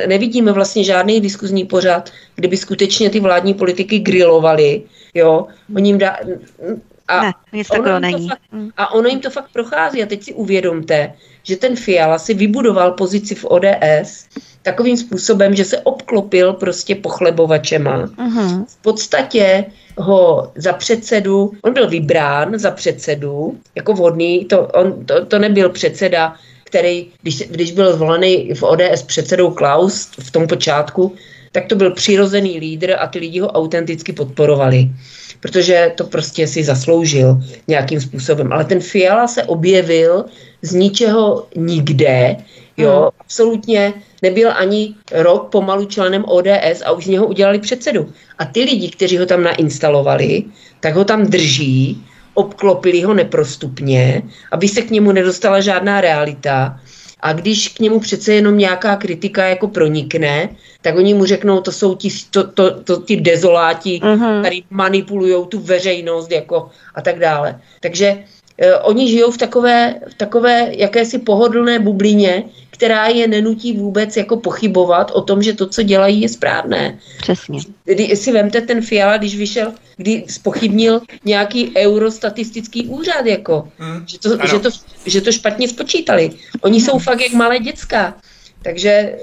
nevidíme vlastně žádný diskuzní pořad, kdyby skutečně ty vládní politiky grilovali, jo, oni jim dá, a, ne, nic ono není. Fakt, mm. a ono jim to fakt prochází. A teď si uvědomte, že ten Fiala si vybudoval pozici v ODS takovým způsobem, že se obklopil prostě pochlebovačema. Uh-huh. V podstatě ho za předsedu, on byl vybrán za předsedu, jako vhodný, to, on, to, to nebyl předseda, který, když, když byl zvolený v ODS předsedou Klaus v tom počátku, tak to byl přirozený lídr a ty lidi ho autenticky podporovali protože to prostě si zasloužil nějakým způsobem. Ale ten Fiala se objevil z ničeho nikde, jo, hmm. absolutně nebyl ani rok pomalu členem ODS a už z něho udělali předsedu. A ty lidi, kteří ho tam nainstalovali, tak ho tam drží, obklopili ho neprostupně, aby se k němu nedostala žádná realita. A když k němu přece jenom nějaká kritika jako pronikne, tak oni mu řeknou, to jsou ti, to, to, to, ti dezoláti, uh-huh. který manipulují tu veřejnost jako a tak dále. Takže uh, oni žijou v takové, v takové jakési pohodlné bublině, která je nenutí vůbec jako pochybovat o tom, že to, co dělají, je správné. Přesně. Kdy si vemte ten Fiala, když vyšel, kdy spochybnil nějaký eurostatistický úřad, jako, mm, že, to, že, to, že to špatně spočítali. Oni jsou fakt jak malé děcka. Takže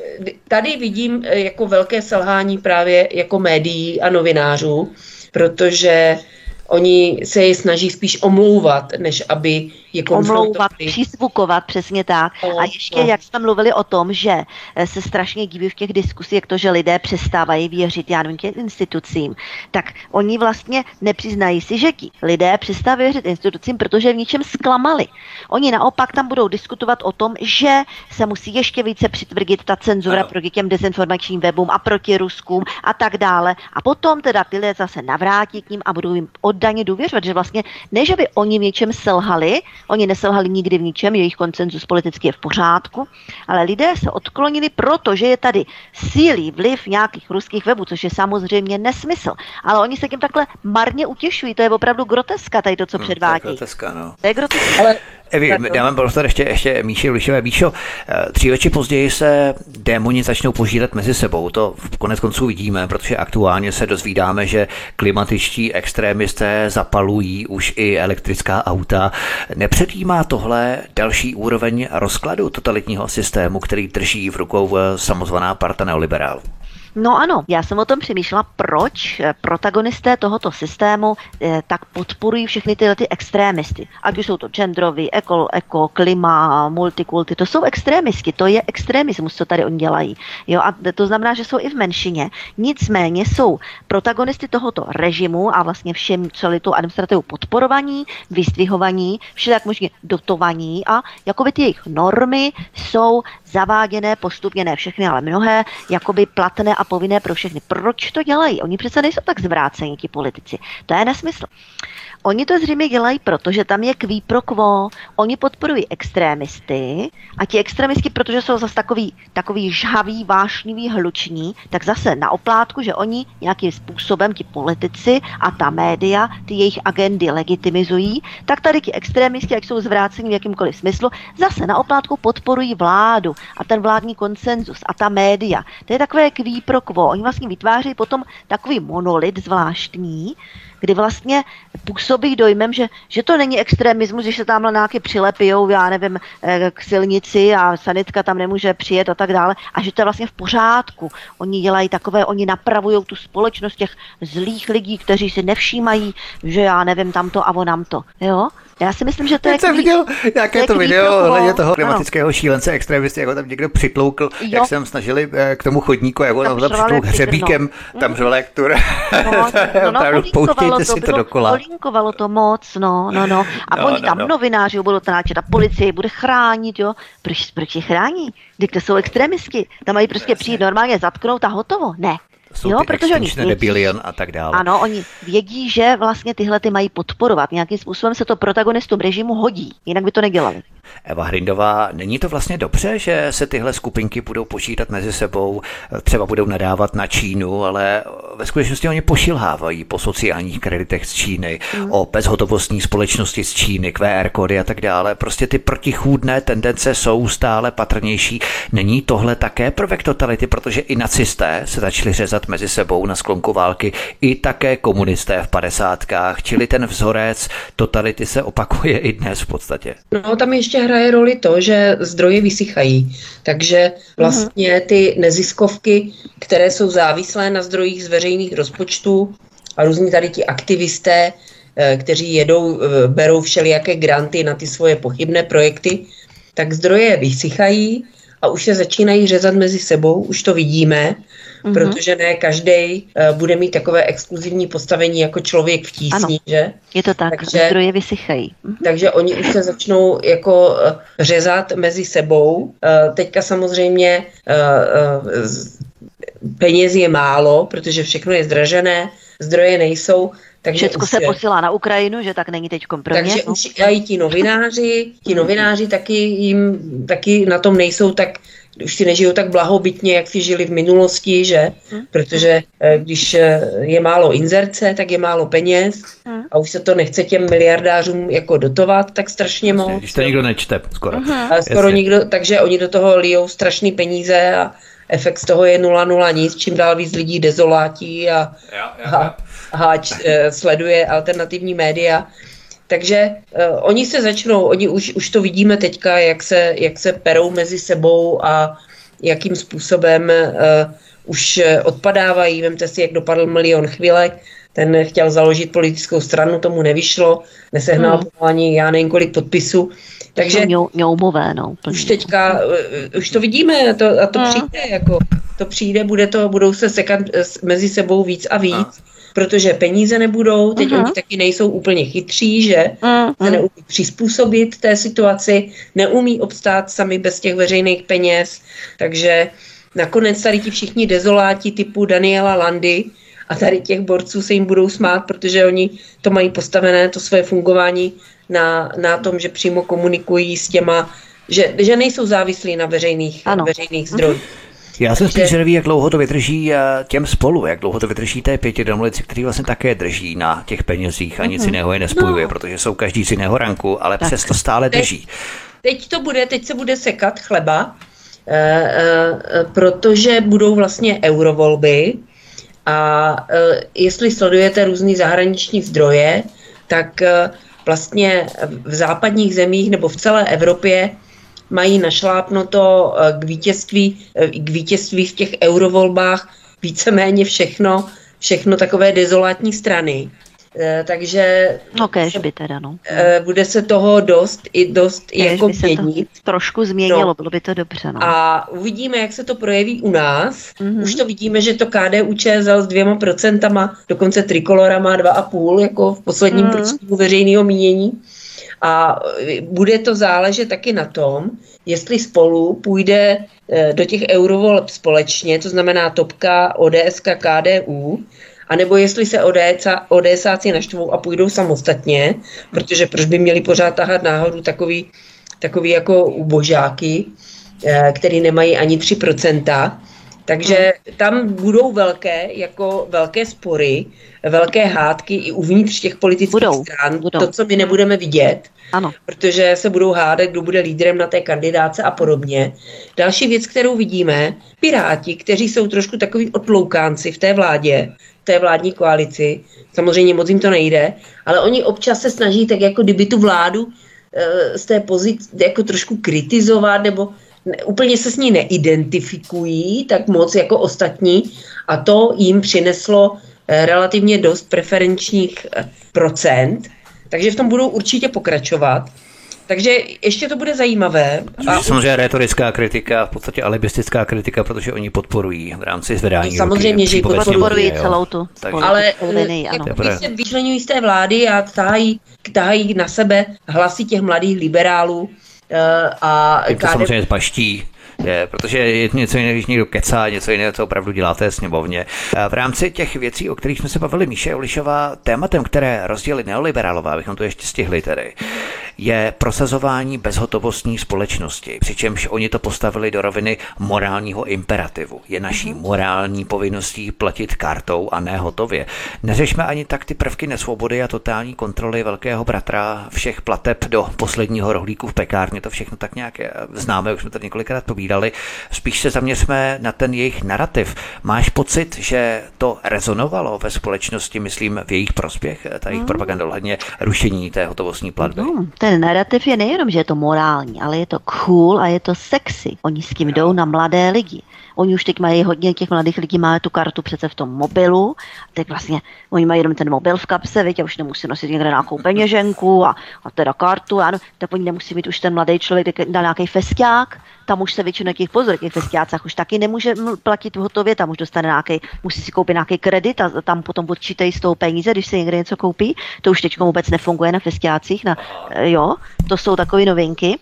tady vidím eh, jako velké selhání právě jako médií a novinářů, protože Oni se je snaží spíš omlouvat, než aby je Omlouvat, přizvukovat, přesně tak. No, a ještě, no. jak jste mluvili o tom, že eh, se strašně díví v těch diskusích, jak to, že lidé přestávají věřit, já nevím, těm institucím, tak oni vlastně nepřiznají si, že ti lidé přestávají věřit institucím, protože v ničem zklamali. Oni naopak tam budou diskutovat o tom, že se musí ještě více přitvrdit ta cenzura ano. proti těm dezinformačním webům a proti Ruskům a tak dále. A potom teda ty lidé zase navrátí k ním a budou jim od oddaně důvěřovat, že vlastně ne, že by oni v něčem selhali, oni neselhali nikdy v ničem, jejich koncenzus politicky je v pořádku, ale lidé se odklonili, protože je tady sílý vliv nějakých ruských webů, což je samozřejmě nesmysl. Ale oni se tím takhle marně utěšují, to je opravdu groteska, tady to, co hmm, předvádí. To je groteska, no. To je groteska. Ale Evi, dávám prostor ještě, ještě Míši Lišové. Míšo, eh, dříve později se démoni začnou požírat mezi sebou. To v konec konců vidíme, protože aktuálně se dozvídáme, že klimatičtí extrémisté zapalují už i elektrická auta. Nepředjímá tohle další úroveň rozkladu totalitního systému, který drží v rukou eh, samozvaná parta neoliberálů? No ano, já jsem o tom přemýšlela, proč eh, protagonisté tohoto systému eh, tak podporují všechny tyhle ty extrémisty. Ať už jsou to genderoví, eko, eko, klima, multikulty, to jsou extrémisti, to je extremismus, co tady oni dělají. Jo, a to znamená, že jsou i v menšině. Nicméně jsou protagonisty tohoto režimu a vlastně všem celý tu administrativu podporovaní, vystvihovaní, všelijak možně dotovaní a jakoby ty jejich normy jsou zaváděné postupně, ne všechny, ale mnohé, jakoby platné a povinné pro všechny. Proč to dělají? Oni přece nejsou tak zvrácení, ti politici. To je nesmysl. Oni to zřejmě dělají, protože tam je kví pro quo. Oni podporují extrémisty a ti extrémisti, protože jsou zase takový, takový žhavý, vášnivý, hluční, tak zase na oplátku, že oni nějakým způsobem, ti politici a ta média, ty jejich agendy legitimizují, tak tady ti extrémisti, jak jsou zvráceni v jakýmkoliv smyslu, zase na oplátku podporují vládu a ten vládní konsenzus a ta média. To je takové kví pro quo. Oni vlastně vytváří potom takový monolit zvláštní, kdy vlastně působí dojmem, že, že to není extremismus, že se tam nějaký přilepijou, já nevím, eh, k silnici a sanitka tam nemůže přijet a tak dále, a že to je vlastně v pořádku. Oni dělají takové, oni napravují tu společnost těch zlých lidí, kteří si nevšímají, že já nevím, tamto a onam to. Jo? Já si myslím, že to je... jsem viděl nějaké to video ohledně toho klimatického šílence extremisty, jako tam někdo přitloukl, jo. jak jsem snažili eh, k tomu chodníku, jako tam, tam přitlouk hřebíkem, no. tam řval jak tur. No, no, no, pouštějte si to dokola. Polinkovalo to moc, no, no, no. A no, oni no, tam no. novináři budou to náčet a policie bude chránit, jo. Proč, proč je chrání? Když to jsou extremisti. Tam mají prostě přijít normálně zatknout a hotovo. Ne, jsou jo, protože oni vědí, a tak dále. Ano, oni vědí, že vlastně tyhle ty mají podporovat. Nějakým způsobem se to protagonistům režimu hodí, jinak by to nedělali. Eva Hrindová, není to vlastně dobře, že se tyhle skupinky budou počítat mezi sebou, třeba budou nadávat na Čínu, ale ve skutečnosti oni pošilhávají po sociálních kreditech z Číny, mm. o bezhotovostní společnosti z Číny, QR kódy a tak dále. Prostě ty protichůdné tendence jsou stále patrnější. Není tohle také prvek totality, protože i nacisté se začali řezat mezi sebou na sklonku války, i také komunisté v padesátkách, čili ten vzorec totality se opakuje i dnes v podstatě. No tam ještě ještě hraje roli to, že zdroje vysychají. Takže vlastně ty neziskovky, které jsou závislé na zdrojích z veřejných rozpočtů a různí tady ti aktivisté, eh, kteří jedou, eh, berou všelijaké granty na ty svoje pochybné projekty, tak zdroje vysychají a už se začínají řezat mezi sebou, už to vidíme mm-hmm. protože ne každý uh, bude mít takové exkluzivní postavení jako člověk v tísni, ano, že? Je to tak, takže, zdroje vysychají. Mm-hmm. Takže oni už se začnou jako uh, řezat mezi sebou. Uh, teďka samozřejmě uh, uh, peněz je málo, protože všechno je zdražené, zdroje nejsou, takže Všechno se posílá na Ukrajinu, že tak není teď pro Takže ně. už i ti novináři, ti novináři taky jim taky na tom nejsou tak už si nežijou tak blahobytně, jak si žili v minulosti, že? Hmm. Protože eh, když eh, je málo inzerce, tak je málo peněz hmm. a už se to nechce těm miliardářům jako dotovat tak strašně moc. Když to nikdo nečte skoro. Uh-huh. A skoro nikdo, takže oni do toho lijou strašný peníze a efekt z toho je 0,0 nic, čím dál víc lidí dezolátí a, ja, ja, a, a eh, sleduje alternativní média. Takže uh, oni se začnou, oni už, už to vidíme teďka, jak se, jak se perou mezi sebou a jakým způsobem uh, už odpadávají. Vemte si, jak dopadl milion chvílek, ten chtěl založit politickou stranu, tomu nevyšlo, nesehnal hmm. ani já nevím kolik podpisů. Takže ňoumové, no. Už teďka, uh, už to vidíme to, a to hmm. přijde, jako, to přijde, bude to, budou se sekat mezi sebou víc a víc. Protože peníze nebudou, teď uh-huh. oni taky nejsou úplně chytří, že uh-huh. se neumí přizpůsobit té situaci, neumí obstát sami bez těch veřejných peněz, takže nakonec tady ti všichni dezoláti typu Daniela Landy a tady těch borců se jim budou smát, protože oni to mají postavené, to své fungování na, na tom, že přímo komunikují s těma, že, že nejsou závislí na veřejných, ano. veřejných zdrojích. Já jsem spíš zvědavý, jak dlouho to vydrží eh, těm spolu, jak dlouho to vydrží té pěti domluvici, který vlastně také drží na těch penězích a nic mm-hmm. jiného je nespojuje, no. protože jsou každý z jiného ranku, ale tak. přesto stále teď, drží. Teď to bude, teď se bude sekat chleba, e, e, protože budou vlastně eurovolby a e, jestli sledujete různé zahraniční zdroje, tak e, vlastně v západních zemích nebo v celé Evropě mají našlápnuto eh, k vítězství, eh, k vítězství v těch eurovolbách víceméně všechno, všechno takové dezolátní strany. Eh, takže no by teda, no. bude se toho dost i dost kež jako měnit. trošku změnilo, no. bylo by to dobře. No. A uvidíme, jak se to projeví u nás. Mm-hmm. Už to vidíme, že to KDU ČSL s dvěma procentama, dokonce Trikolora má dva a půl, jako v posledním mm-hmm. průzkumu veřejného mínění. A bude to záležet taky na tom, jestli spolu půjde eh, do těch eurovoleb společně, to znamená Topka, ODS, KDU, anebo jestli se ODSáci naštvou a půjdou samostatně, protože proč by měli pořád tahat náhodou takový, takový jako ubožáky, eh, který nemají ani 3%, Takže tam budou velké, jako velké spory, velké hádky i uvnitř těch politických Budou, stran. budou. To, co my nebudeme vidět, Ano. protože se budou hádat, kdo bude lídrem na té kandidáce a podobně. Další věc, kterou vidíme, Piráti, kteří jsou trošku takový otloukánci v té vládě, v té vládní koalici, samozřejmě moc jim to nejde, ale oni občas se snaží tak jako kdyby tu vládu eh, z té pozice jako trošku kritizovat nebo ne, úplně se s ní neidentifikují tak moc jako ostatní a to jim přineslo eh, relativně dost preferenčních eh, procent, takže v tom budou určitě pokračovat. Takže ještě to bude zajímavé. Je samozřejmě retorická kritika, v podstatě alibistická kritika, protože oni podporují v rámci zvedání Samozřejmě, ruky, že podporují jo. celou tu Takže- ale linii, eh, ano. když se vyčlenují z té vlády a tahají, tahají na sebe hlasy těch mladých liberálů a Jak to KDP samozřejmě zbaští, je, protože je něco jiného, když někdo kecá, něco jiného, co opravdu děláte sněmovně. A V rámci těch věcí, o kterých jsme se bavili, Míše Olišová, tématem, které rozdělili neoliberálové, abychom to ještě stihli tedy, je prosazování bezhotovostní společnosti, přičemž oni to postavili do roviny morálního imperativu. Je naší morální povinností platit kartou a ne hotově. Neřešme ani tak ty prvky nesvobody a totální kontroly velkého bratra všech plateb do posledního rohlíku v pekárně, to všechno tak nějak eh, známe, už jsme tady několikrát povídali. Spíš se zaměřme na ten jejich narrativ. Máš pocit, že to rezonovalo ve společnosti, myslím, v jejich prospěch, eh, ta jejich propaganda ohledně rušení té hotovostní platby? Hmm, ten narrativ je nejenom, že je to morální, ale je to cool a je to sexy. Oni s tím jdou na mladé lidi. Oni už teď mají hodně těch mladých lidí, má tu kartu přece v tom mobilu. Teď vlastně oni mají jenom ten mobil v kapse, a už nemusí nosit někde nějakou peněženku a, a teda kartu, ano, tak oni nemusí mít už ten mladý člověk tak na nějaký festiák, tam už se většinou těch pozor, těch festiácích už taky nemůže platit v hotově, tam už dostane nějaký, musí si koupit nějaký kredit a tam potom odčítají z toho peníze, když si někde něco koupí. To už teď vůbec nefunguje na festiácích, na, jo, to jsou takové novinky.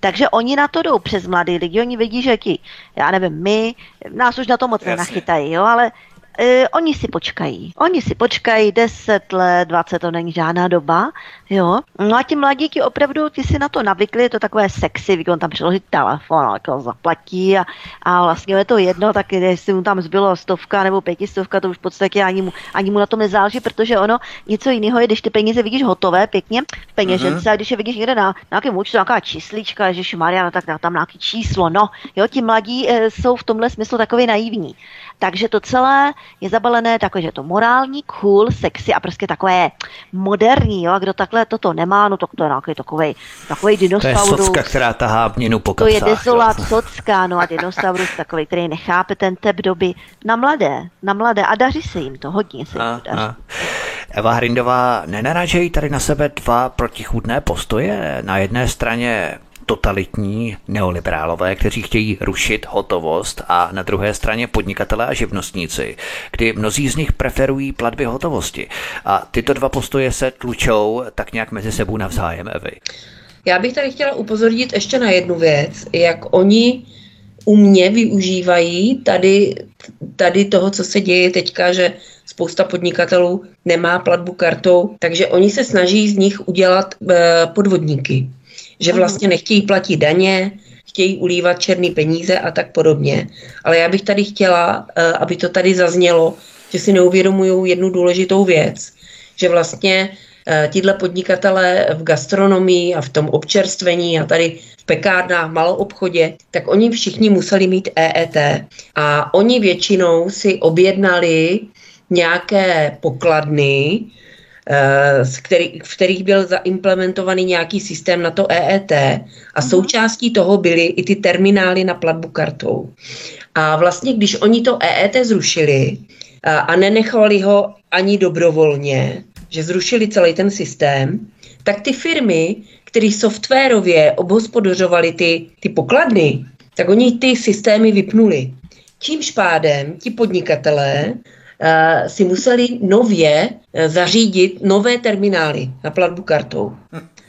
Takže oni na to jdou přes mladý lidi, oni vidí, že ti, já nevím, my, nás už na to moc Jasně. nenachytají, jo, ale Uh, oni si počkají. Oni si počkají 10 let, 20, to není žádná doba, jo. No a ti mladíky opravdu, ti si na to navykli, je to takové sexy, on tam přiloží telefon, jako zaplatí a, a vlastně je to jedno, tak jestli mu tam zbylo stovka nebo pětistovka, to už v podstatě ani mu, ani mu na tom nezáleží, protože ono něco jiného je, když ty peníze vidíš hotové, pěkně v peněžence, a když je vidíš někde na nějakém účtu, nějaká číslička, že Maria, no tak tam nějaký číslo, no, jo, ti mladí e, jsou v tomhle smyslu takový naivní. Takže to celé je zabalené takové, že je to morální, cool, sexy a prostě takové moderní, jo, a kdo takhle toto nemá, no tak to je nějaký takový, takový To je dinosaurus. socka, která tahá měnu po To je kapsách. desolát socka, no a dinosaurus takový, který nechápe ten tep doby na mladé, na mladé a daří se jim to, hodně se jim A, to daří. a. Eva Hrindová, nenarážejí tady na sebe dva protichůdné postoje? Na jedné straně totalitní neoliberálové, kteří chtějí rušit hotovost a na druhé straně podnikatelé a živnostníci, kdy mnozí z nich preferují platby hotovosti. A tyto dva postoje se tlučou tak nějak mezi sebou navzájem, Evy. Já bych tady chtěla upozornit ještě na jednu věc, jak oni u mě využívají tady, tady toho, co se děje teďka, že spousta podnikatelů nemá platbu kartou, takže oni se snaží z nich udělat eh, podvodníky. Že vlastně nechtějí platit daně, chtějí ulívat černé peníze a tak podobně. Ale já bych tady chtěla, eh, aby to tady zaznělo, že si neuvědomují jednu důležitou věc, že vlastně eh, tihle podnikatelé v gastronomii a v tom občerstvení a tady v pekárnách, v maloobchodě, tak oni všichni museli mít EET. A oni většinou si objednali nějaké pokladny, z který, v kterých byl zaimplementovaný nějaký systém na to EET a součástí toho byly i ty terminály na platbu kartou. A vlastně, když oni to EET zrušili a, a nenechali ho ani dobrovolně, že zrušili celý ten systém, tak ty firmy, které softwarově obhospodařovaly ty, ty pokladny, tak oni ty systémy vypnuli. Tímž pádem ti podnikatelé si museli nově uh, zařídit nové terminály na platbu kartou.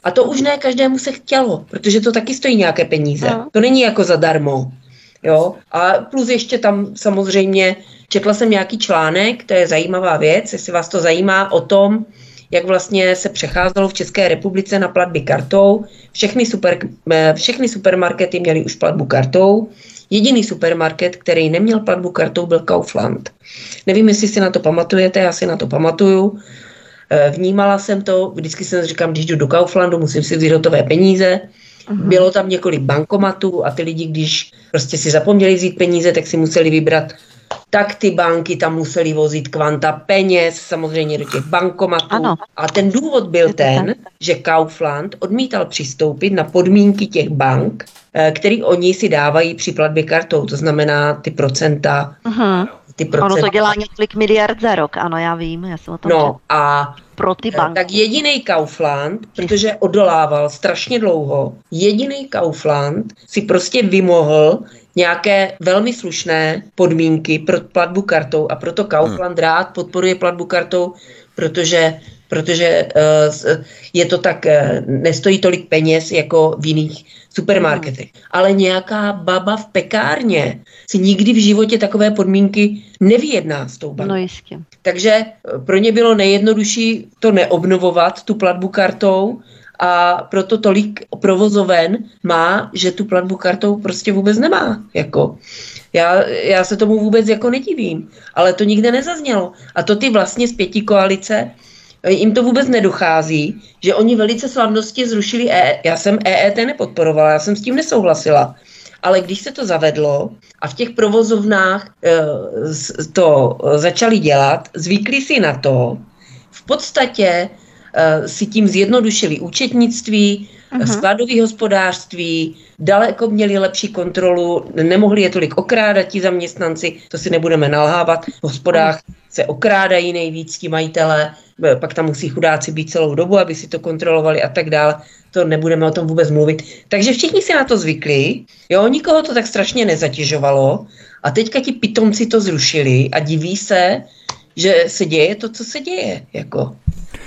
A to už ne každému se chtělo, protože to taky stojí nějaké peníze. No. To není jako zadarmo. Jo? A plus ještě tam samozřejmě četla jsem nějaký článek, to je zajímavá věc, jestli vás to zajímá o tom, jak vlastně se přecházelo v České republice na platby kartou. Všechny, super, eh, všechny supermarkety měly už platbu kartou, Jediný supermarket, který neměl platbu kartou, byl Kaufland. Nevím, jestli si na to pamatujete, já si na to pamatuju. Eh, vnímala jsem to, vždycky jsem říkám, když jdu do Kauflandu, musím si vzít hotové peníze. Uh-huh. Bylo tam několik bankomatů a ty lidi, když prostě si zapomněli vzít peníze, tak si museli vybrat tak ty banky tam museli vozit kvanta peněz samozřejmě do těch bankomatů. Ano. A ten důvod byl ten, že Kaufland odmítal přistoupit na podmínky těch bank, který oni si dávají při platbě kartou, to znamená ty procenta. Uh-huh. Ty procenta. Ono to dělá několik miliard za rok, ano, já vím, já jsem o tom No a pro ty banky. Tak jediný Kaufland, protože odolával strašně dlouho, jediný Kaufland si prostě vymohl nějaké velmi slušné podmínky pro platbu kartou a proto Kaufland hmm. rád podporuje platbu kartou, protože protože uh, je to tak, uh, nestojí tolik peněz jako v jiných supermarketech. Hmm. Ale nějaká baba v pekárně si nikdy v životě takové podmínky nevyjedná s tou bankou. No jistě. Takže eh, pro ně bylo nejjednodušší to neobnovovat, tu platbu kartou, a proto tolik provozoven má, že tu platbu kartou prostě vůbec nemá. Jako. Já, já se tomu vůbec jako nedivím, ale to nikde nezaznělo. A to ty vlastně z pěti koalice, eh, jim to vůbec nedochází, že oni velice slavnosti zrušili EET. Já jsem EET nepodporovala, já jsem s tím nesouhlasila. Ale když se to zavedlo a v těch provozovnách e, to začali dělat, zvykli si na to, v podstatě Eh, si tím zjednodušili účetnictví, uh-huh. skladové hospodářství, daleko měli lepší kontrolu, nemohli je tolik okrádat ti zaměstnanci, to si nebudeme nalhávat, v hospodách se okrádají nejvíc ti majitelé, eh, pak tam musí chudáci být celou dobu, aby si to kontrolovali a tak dále, to nebudeme o tom vůbec mluvit. Takže všichni si na to zvykli, jo, nikoho to tak strašně nezatěžovalo a teďka ti pitomci to zrušili a diví se, že se děje to, co se děje, jako.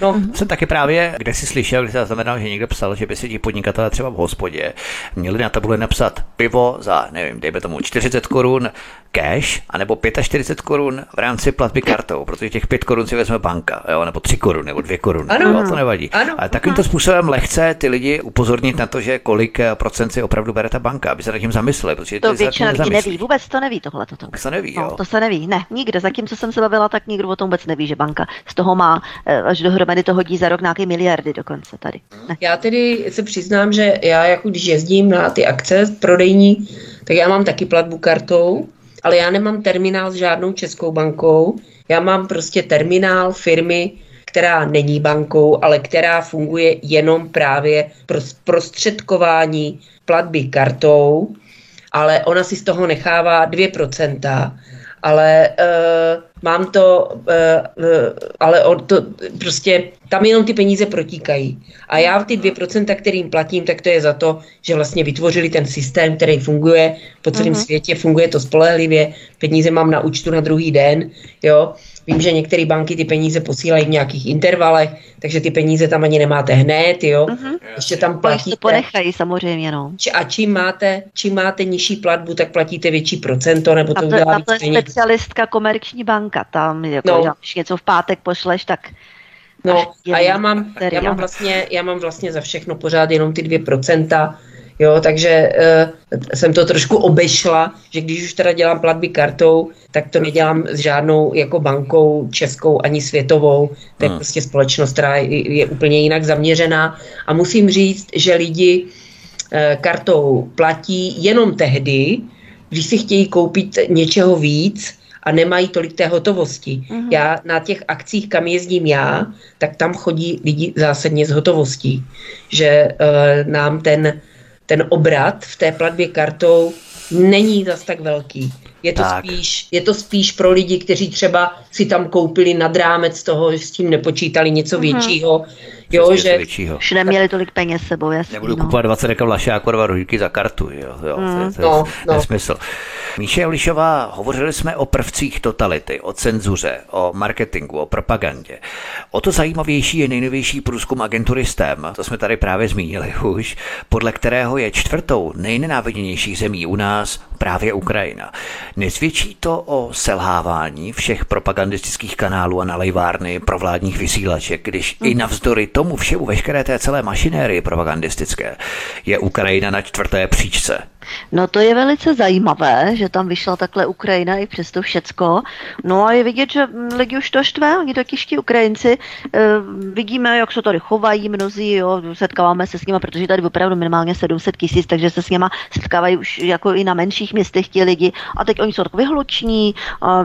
No, mm-hmm. jsem taky právě, kde si slyšel, když se znamená, že někdo psal, že by si ti podnikatelé třeba v hospodě měli na tabule napsat pivo za, nevím, dejme tomu 40 korun cash, anebo 45 korun v rámci platby kartou, protože těch 5 korun si vezme banka, jo, nebo 3 korun, nebo 2 koruny, ano, jo, to nevadí. Ano, Ale takovýmto způsobem lehce ty lidi upozornit na to, že kolik eh, procent si opravdu bere ta banka, aby se nad tím zamysleli. Protože to většina lidí neví, vůbec to neví tohle. To, to se neví, no, jo. to se neví, ne, nikde. Zatím, co jsem se bavila, tak nikdo o tom vůbec neví, že banka z toho má eh, až dohromady to hodí za rok nějaké miliardy dokonce tady. Ne. Já tedy se přiznám, že já jako když jezdím na ty akce prodejní, tak já mám taky platbu kartou, ale já nemám terminál s žádnou českou bankou, já mám prostě terminál firmy, která není bankou, ale která funguje jenom právě pro prostředkování platby kartou, ale ona si z toho nechává 2%, ale uh, mám to, uh, uh, ale on to prostě, tam jenom ty peníze protíkají. A já ty 2%, kterým platím, tak to je za to, že vlastně vytvořili ten systém, který funguje po celém uh-huh. světě, funguje to spolehlivě, peníze mám na účtu na druhý den, jo. Vím, že některé banky ty peníze posílají v nějakých intervalech, takže ty peníze tam ani nemáte hned, jo. Uh-huh. Ještě tam platíte. to ponechají samozřejmě, no. A čím máte, čím máte nižší platbu, tak platíte větší procento, nebo to, to udělá víc to je specialistka komerční banka, tam jako, no. když něco v pátek pošleš, tak No a já mám, já, mám vlastně, já mám vlastně za všechno pořád jenom ty dvě procenta, Jo, takže uh, jsem to trošku obešla, že když už teda dělám platby kartou, tak to nedělám s žádnou jako bankou českou ani světovou. To je hmm. prostě společnost, která je, je úplně jinak zaměřená. A musím říct, že lidi uh, kartou platí jenom tehdy, když si chtějí koupit něčeho víc, a nemají tolik té hotovosti. Uh-huh. Já na těch akcích, kam jezdím já, tak tam chodí lidi zásadně s hotovostí. Že uh, nám ten ten obrat v té platbě kartou není zas tak velký. Je to, tak. spíš, je to spíš pro lidi, kteří třeba si tam koupili nad rámec toho, že s tím nepočítali něco uh-huh. většího. Jo, že většího. už neměli tolik peněz sebou, jasný, Nebudu no. kupovat 20 deka vlašáku dva rohlíky za kartu, jo, jo mm. to, je, to no, je no. nesmysl. Míše Lišová, hovořili jsme o prvcích totality, o cenzuře, o marketingu, o propagandě. O to zajímavější je nejnovější průzkum agentury STEM, to jsme tady právě zmínili už, podle kterého je čtvrtou nejnenáviděnější zemí u nás právě Ukrajina. Nezvědčí to o selhávání všech propagandistických kanálů a nalejvárny provládních vysílaček, když mm. i navzdory tomu všemu, veškeré té celé mašinérie propagandistické, je Ukrajina na čtvrté příčce No to je velice zajímavé, že tam vyšla takhle Ukrajina i přesto všecko. No a je vidět, že lidi už to štve, oni taky Ukrajinci. E, vidíme, jak se tady chovají mnozí, jo, setkáváme se s nimi, protože tady opravdu minimálně 700 tisíc, takže se s nimi setkávají už jako i na menších městech ti lidi. A teď oni jsou takový hluční,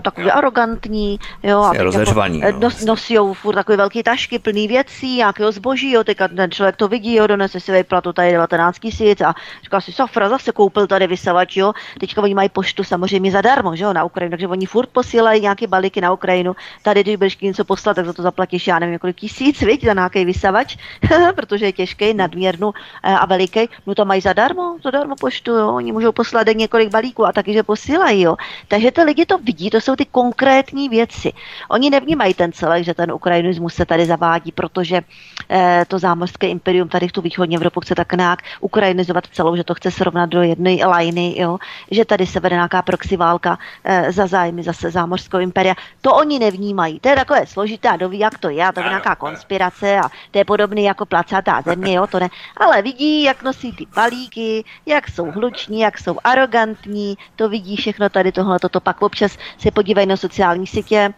takový arrogantní, jo, a jako, e, no. nos, nosí furt takové velké tašky plný věcí, nějakého zboží, jo, teď ten člověk to vidí, jo, donese si vyplatu tady 19 tisíc a říká si, safra, zase koupil tady vysavač, jo. Teďka oni mají poštu samozřejmě zadarmo, že jo, na Ukrajinu, takže oni furt posílají nějaké balíky na Ukrajinu. Tady, když budeš něco poslat, tak za to zaplatíš, já nevím, několik tisíc, viď, za nějaký vysavač, protože je těžký, nadměrnou eh, a veliký. No to mají zadarmo, zadarmo poštu, jo. Oni můžou poslat několik balíků a taky, že posílají, jo. Takže ty lidi to vidí, to jsou ty konkrétní věci. Oni nevnímají ten celek, že ten ukrajinismus se tady zavádí, protože eh, to zámořské imperium tady v tu východní Evropu chce tak nějak ukrajinizovat celou, že to chce srovnat do jedné lajny, jo, že tady se vede nějaká proxy válka e, za zájmy zase zámořského imperia. To oni nevnímají. To je takové složité a doví, jak to je, a to je nějaká konspirace a to je podobný jako placatá země, jo, to ne. Ale vidí, jak nosí ty balíky, jak jsou hluční, jak jsou arrogantní, to vidí všechno tady tohle, toto pak občas se podívají na sociální sítě,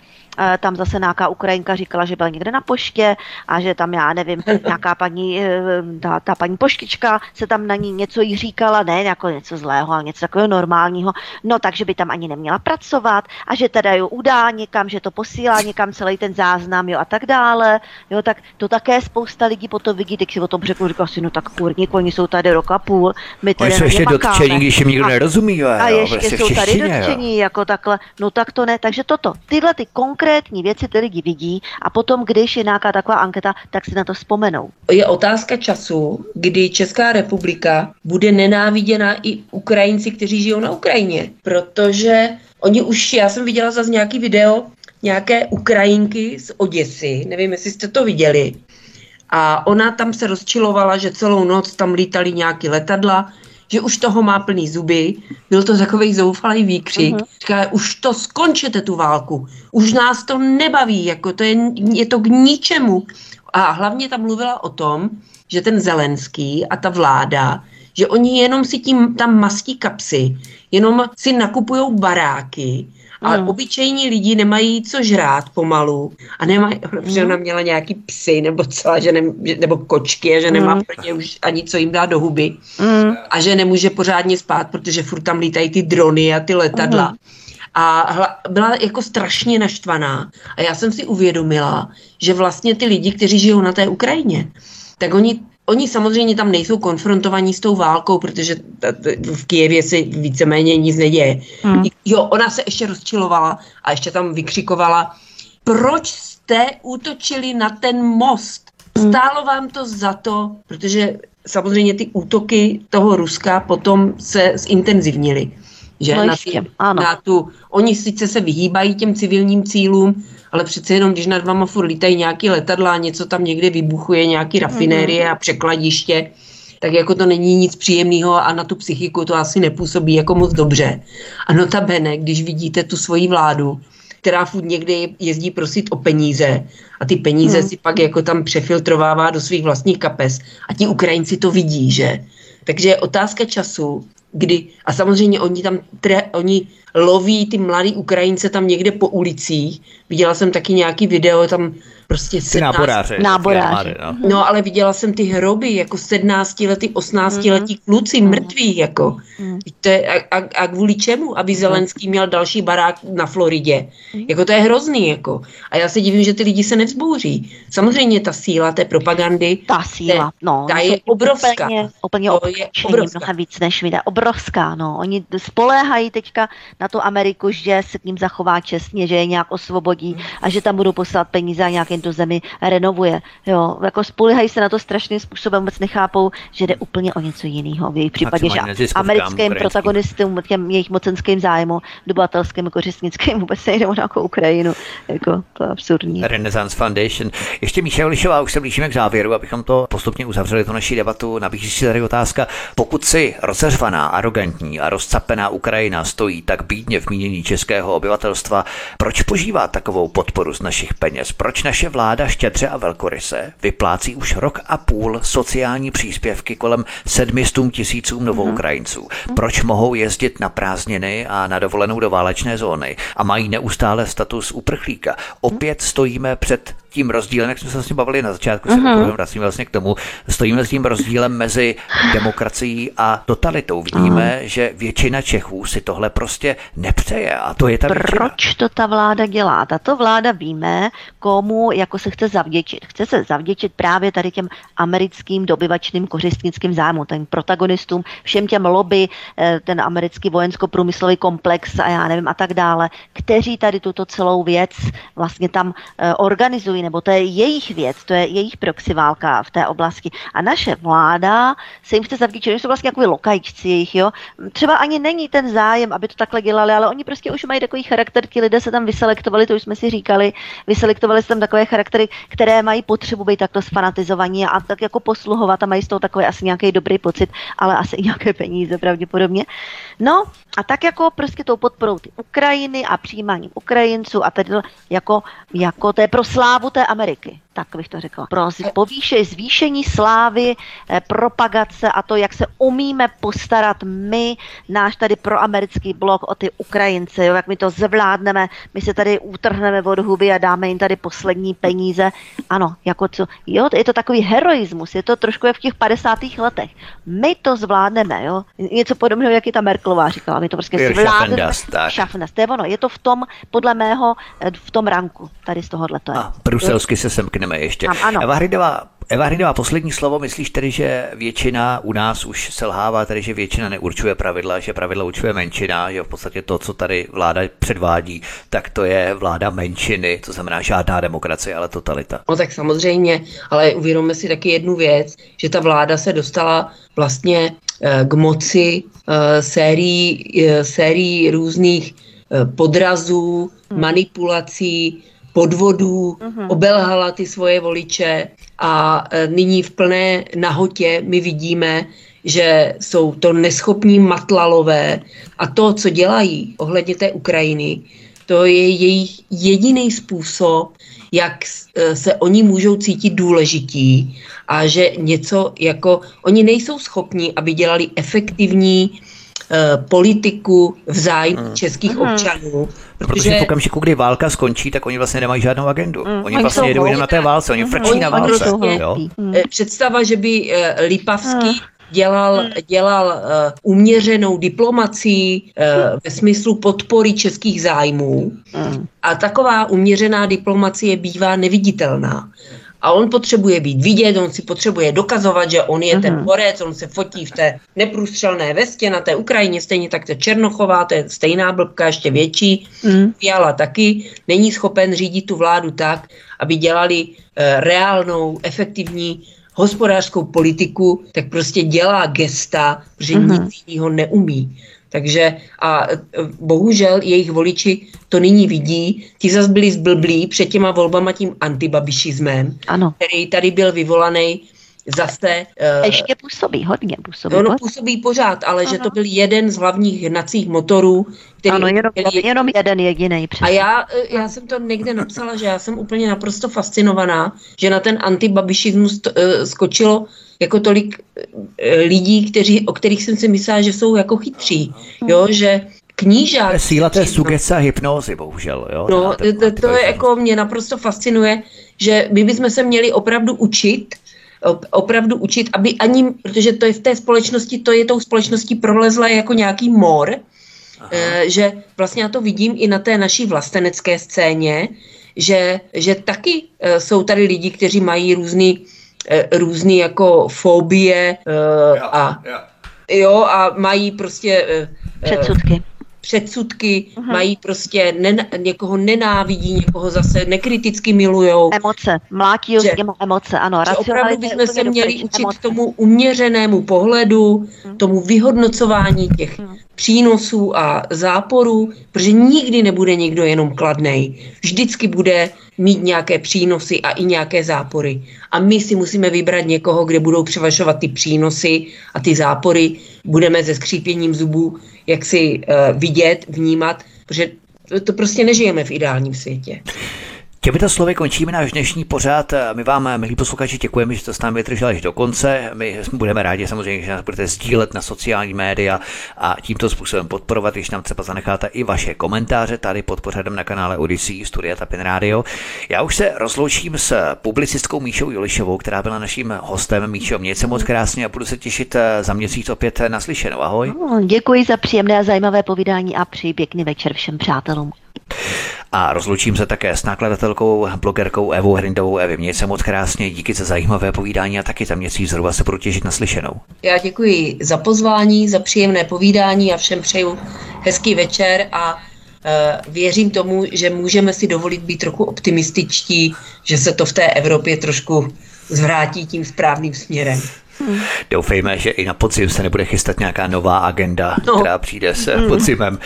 tam zase nějaká Ukrajinka říkala, že byla někde na poště a že tam, já nevím, nějaká paní, eh, ta, ta paní poštička se tam na ní něco jí říkala, ne jako něco zlého, ale něco takového normálního, no takže by tam ani neměla pracovat a že teda jo udá někam, že to posílá někam celý ten záznam, jo a tak dále, jo, tak to také spousta lidí potom vidí, tak si o tom řekl, říkal si, no tak kurník, oni jsou tady rok a půl, my tady jsou ještě dotčení, když jim nikdo a, nerozumí, jo, a ještě prostě jsou tady dotčení, jako takhle, no tak to ne, takže toto, tyhle ty konkrétní konkrétní věci ty lidi vidí a potom, když je nějaká taková anketa, tak si na to vzpomenou. Je otázka času, kdy Česká republika bude nenáviděna i Ukrajinci, kteří žijou na Ukrajině, protože oni už, já jsem viděla zase nějaký video, nějaké Ukrajinky z Oděsy, nevím, jestli jste to viděli, a ona tam se rozčilovala, že celou noc tam lítali nějaký letadla, že už toho má plný zuby. Byl to takový zoufalý výkřik. Uh-huh. Říká, už to skončete tu válku. Už nás to nebaví, jako to je, je to k ničemu. A hlavně tam mluvila o tom, že ten Zelenský a ta vláda, že oni jenom si tím tam mastí kapsy, jenom si nakupují baráky, ale mm. obyčejní lidi nemají co žrát pomalu a nemají, protože ona měla nějaký psy nebo celá, že ne, nebo kočky a že nemá mm. pro ně už ani co jim dát do huby mm. a že nemůže pořádně spát, protože furt tam lítají ty drony a ty letadla. Mm. A byla jako strašně naštvaná. A já jsem si uvědomila, že vlastně ty lidi, kteří žijou na té Ukrajině, tak oni Oni samozřejmě tam nejsou konfrontovaní s tou válkou, protože v Kijevě se víceméně nic neděje. Hmm. Jo, ona se ještě rozčilovala a ještě tam vykřikovala, proč jste útočili na ten most? Hmm. Stálo vám to za to, protože samozřejmě ty útoky toho Ruska potom se zintenzivnily. Že no na, ty, ano. na tu, oni sice se vyhýbají těm civilním cílům, ale přece jenom, když nad váma furt lítají nějaký letadla, něco tam někde vybuchuje, nějaký rafinérie mm-hmm. a překladiště, tak jako to není nic příjemného a na tu psychiku to asi nepůsobí jako moc dobře. A notabene, když vidíte tu svoji vládu, která furt někdy jezdí prosit o peníze a ty peníze hmm. si pak jako tam přefiltrovává do svých vlastních kapes a ti Ukrajinci to vidí, že? Takže je otázka času, kdy, a samozřejmě oni tam, tre, oni loví ty mladý Ukrajince tam někde po ulicích. Viděla jsem taky nějaký video, tam prostě 17... náboráře. náboráře. No. no. ale viděla jsem ty hroby, jako 17 letý, 18 letý mm-hmm. kluci, mm-hmm. mrtví, jako. Mm. To je, a, a, a kvůli čemu? Aby Zelenský měl další barák na Floridě. Mm. Jako to je hrozný, jako. A já se divím, že ty lidi se nevzbouří. Samozřejmě ta síla té propagandy, ta síla, te, no, ta je obrovská. Úplně, úplně to je obrovská. mnohem víc než my. Obrovská, no. Oni spoléhají teďka na tu Ameriku, že se k ním zachová čestně, že je nějak osvobodí a že tam budou poslat peníze a nějak jen tu zemi renovuje. Jo, jako spolehají se na to strašným způsobem, vůbec nechápou, že jde úplně o něco jiného. V jejich případě, že americkým protagonistům, těm jejich mocenským zájmu, dodavatelským, jako řesnickým, vůbec nejde o nějakou Ukrajinu. Jako, to je absurdní. Renaissance Foundation. Ještě Míša Olišová, už se blížíme k závěru, abychom to postupně uzavřeli, tu naší debatu. Nabízí si tady otázka, pokud si rozeřvaná, arrogantní a rozcapená Ukrajina stojí tak bídně v mínění českého obyvatelstva, proč požívá takovou podporu z našich peněz? Proč naše naše vláda štědře a velkoryse vyplácí už rok a půl sociální příspěvky kolem 700 tisícům novoukrajinců. Mhm. Proč mohou jezdit na prázdniny a na dovolenou do válečné zóny a mají neustále status uprchlíka? Opět stojíme před tím rozdílem, jak jsme se vlastně bavili na začátku, uh-huh. se mhm. vracíme vlastně k tomu, stojíme s tím rozdílem mezi demokracií a totalitou. Vidíme, uh-huh. že většina Čechů si tohle prostě nepřeje a to je ta Proč většina. to ta vláda dělá? Tato vláda víme, komu jako se chce zavděčit. Chce se zavděčit právě tady těm americkým dobyvačným kořistnickým zájmům, těm protagonistům, všem těm lobby, eh, ten americký vojensko-průmyslový komplex a já nevím a tak dále, kteří tady tuto celou věc vlastně tam eh, organizují nebo to je jejich věc, to je jejich proxy válka v té oblasti. A naše vláda se jim chce zavděčit, že jsou vlastně jako lokajčci jejich, jo. Třeba ani není ten zájem, aby to takhle dělali, ale oni prostě už mají takový charakter, ti lidé se tam vyselektovali, to už jsme si říkali, vyselektovali se tam takové charaktery, které mají potřebu být takto sfanatizovaní a tak jako posluhovat a mají z toho takový asi nějaký dobrý pocit, ale asi i nějaké peníze pravděpodobně. No a tak jako prostě tou podporou ty Ukrajiny a přijímáním Ukrajinců a tady jako, jako to je pro slávu Ameriky tak bych to řekla, pro povýše, zvýšení slávy, eh, propagace a to, jak se umíme postarat my, náš tady proamerický blok o ty Ukrajince, jo, jak my to zvládneme, my se tady utrhneme od huby a dáme jim tady poslední peníze. Ano, jako co, jo, je to takový heroismus, je to trošku jak v těch 50. letech. My to zvládneme, jo. Něco podobného, jak i ta Merklová říkala, my to prostě zvládneme. Schaffendas, to je ono, je to v tom, podle mého, eh, v tom ranku, tady z tohohle to je. A bruselsky se semkne řekneme ještě. Ano. Eva Hridová, Eva Hridová, poslední slovo, myslíš tedy, že většina u nás už selhává, tedy že většina neurčuje pravidla, že pravidla určuje menšina, že v podstatě to, co tady vláda předvádí, tak to je vláda menšiny, to znamená žádná demokracie, ale totalita. No tak samozřejmě, ale uvědomme si taky jednu věc, že ta vláda se dostala vlastně eh, k moci eh, sérií, eh, sérií různých podrazů, hmm. manipulací, podvodů, uh-huh. obelhala ty svoje voliče a e, nyní v plné nahotě my vidíme, že jsou to neschopní matlalové a to, co dělají ohledně té Ukrajiny, to je jejich jediný způsob, jak e, se oni můžou cítit důležití a že něco jako, oni nejsou schopni, aby dělali efektivní uh, politiku v zájmu hmm. českých hmm. občanů. Protože... protože v okamžiku, kdy válka skončí, tak oni vlastně nemají žádnou agendu. Hmm. Oni, oni vlastně jedou jenom na té válce, oni frčí oni na válce. Prostě, jo? Hmm. Představa, že by uh, Lipavský hmm dělal, dělal uh, uměřenou diplomací uh, ve smyslu podpory českých zájmů. A taková uměřená diplomacie bývá neviditelná a on potřebuje být vidět, on si potřebuje dokazovat, že on je uh-huh. ten mhm. borec, on se fotí v té neprůstřelné vestě na té Ukrajině, stejně tak to Černochová, to je stejná blbka, ještě větší, uh-huh. Fiala taky, není schopen řídit tu vládu tak, aby dělali uh, reálnou, efektivní hospodářskou politiku, tak prostě dělá gesta, protože uh-huh. nic jiného neumí. Takže a e, bohužel jejich voliči to nyní vidí. Ti zase byli zblblí před těma volbama tím antibabišismem, ano. který tady byl vyvolaný zase... Uh, Ještě působí, hodně působí. No, no působí pořád, ale ano. že to byl jeden z hlavních hnacích motorů, který... Ano, jenom, který, jenom jeden jediný. A já, e, já jsem to někde napsala, že já jsem úplně naprosto fascinovaná, že na ten antibabišismus uh, skočilo jako tolik eh, lidí, kteří, o kterých jsem si myslela, že jsou jako chytří, jo, že knížák... Síla té sugece a hypnózy, bohužel. Jo? No, to, to je jako mě naprosto fascinuje, že my bychom se měli opravdu učit, opravdu učit, aby ani, protože to je v té společnosti, to je tou společností prolezla jako nějaký mor, Aha. Eh, že vlastně já to vidím i na té naší vlastenecké scéně, že, že taky eh, jsou tady lidi, kteří mají různý Eh, různý jako fobie eh, a jo a mají prostě eh, předsudky předsudky, uh-huh. mají prostě nen, někoho nenávidí, někoho zase nekriticky milujou. Emoce, mlátí že, emoce, ano. Že opravdu bychom se měli učit emoce. tomu uměřenému pohledu, uh-huh. tomu vyhodnocování těch uh-huh. přínosů a záporů, protože nikdy nebude někdo jenom kladnej. Vždycky bude mít nějaké přínosy a i nějaké zápory. A my si musíme vybrat někoho, kde budou převažovat ty přínosy a ty zápory. Budeme se skřípěním zubů jak si uh, vidět, vnímat, protože to, to prostě nežijeme v ideálním světě. Těmito slovy končíme náš dnešní pořád. My vám, milí posluchači, děkujeme, že jste s námi vydrželi až do konce. My budeme rádi samozřejmě, že nás budete sdílet na sociální média a tímto způsobem podporovat, když nám třeba zanecháte i vaše komentáře tady pod pořadem na kanále Odyssey Studia Tapin Radio. Já už se rozloučím s publicistkou Míšou Jolišovou, která byla naším hostem. Míšo, mějte se moc krásně a budu se těšit za měsíc opět naslyšenou. Ahoj. No, děkuji za příjemné a zajímavé povídání a přeji pěkný večer všem přátelům. A rozlučím se také s nakladatelkou, blogerkou Evou Hrindovou. Evi, mějte se moc krásně, díky za zajímavé povídání a taky tam měsíc zhruba se budu těšit na slyšenou. Já děkuji za pozvání, za příjemné povídání a všem přeju hezký večer a uh, věřím tomu, že můžeme si dovolit být trochu optimističtí, že se to v té Evropě trošku zvrátí tím správným směrem. Hmm. Doufejme, že i na podzim se nebude chystat nějaká nová agenda, no. která přijde s hmm. podzimem.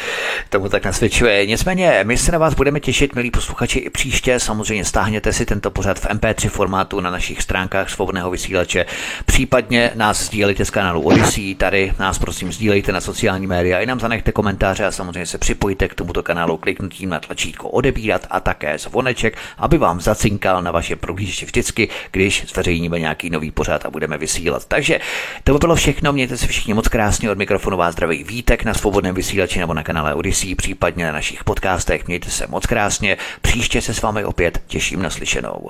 Tomu tak nasvědčuje. Nicméně, my se na vás budeme těšit, milí posluchači, i příště. Samozřejmě stáhněte si tento pořad v MP3 formátu na našich stránkách svobodného vysílače. Případně nás sdílejte z kanálu Odyssey, tady nás prosím sdílejte na sociální média i nám zanechte komentáře a samozřejmě se připojte k tomuto kanálu kliknutím na tlačítko odebírat a také zvoneček, aby vám zacinkal na vaše prohlížeče vždycky, když zveřejníme nějaký nový pořad a budeme vysílat dělat. Takže to by bylo všechno, mějte se všichni moc krásně od mikrofonu vás zdraví Vítek na svobodném vysílači nebo na kanále Odyssey, případně na našich podcastech. Mějte se moc krásně, příště se s vámi opět těším na slyšenou.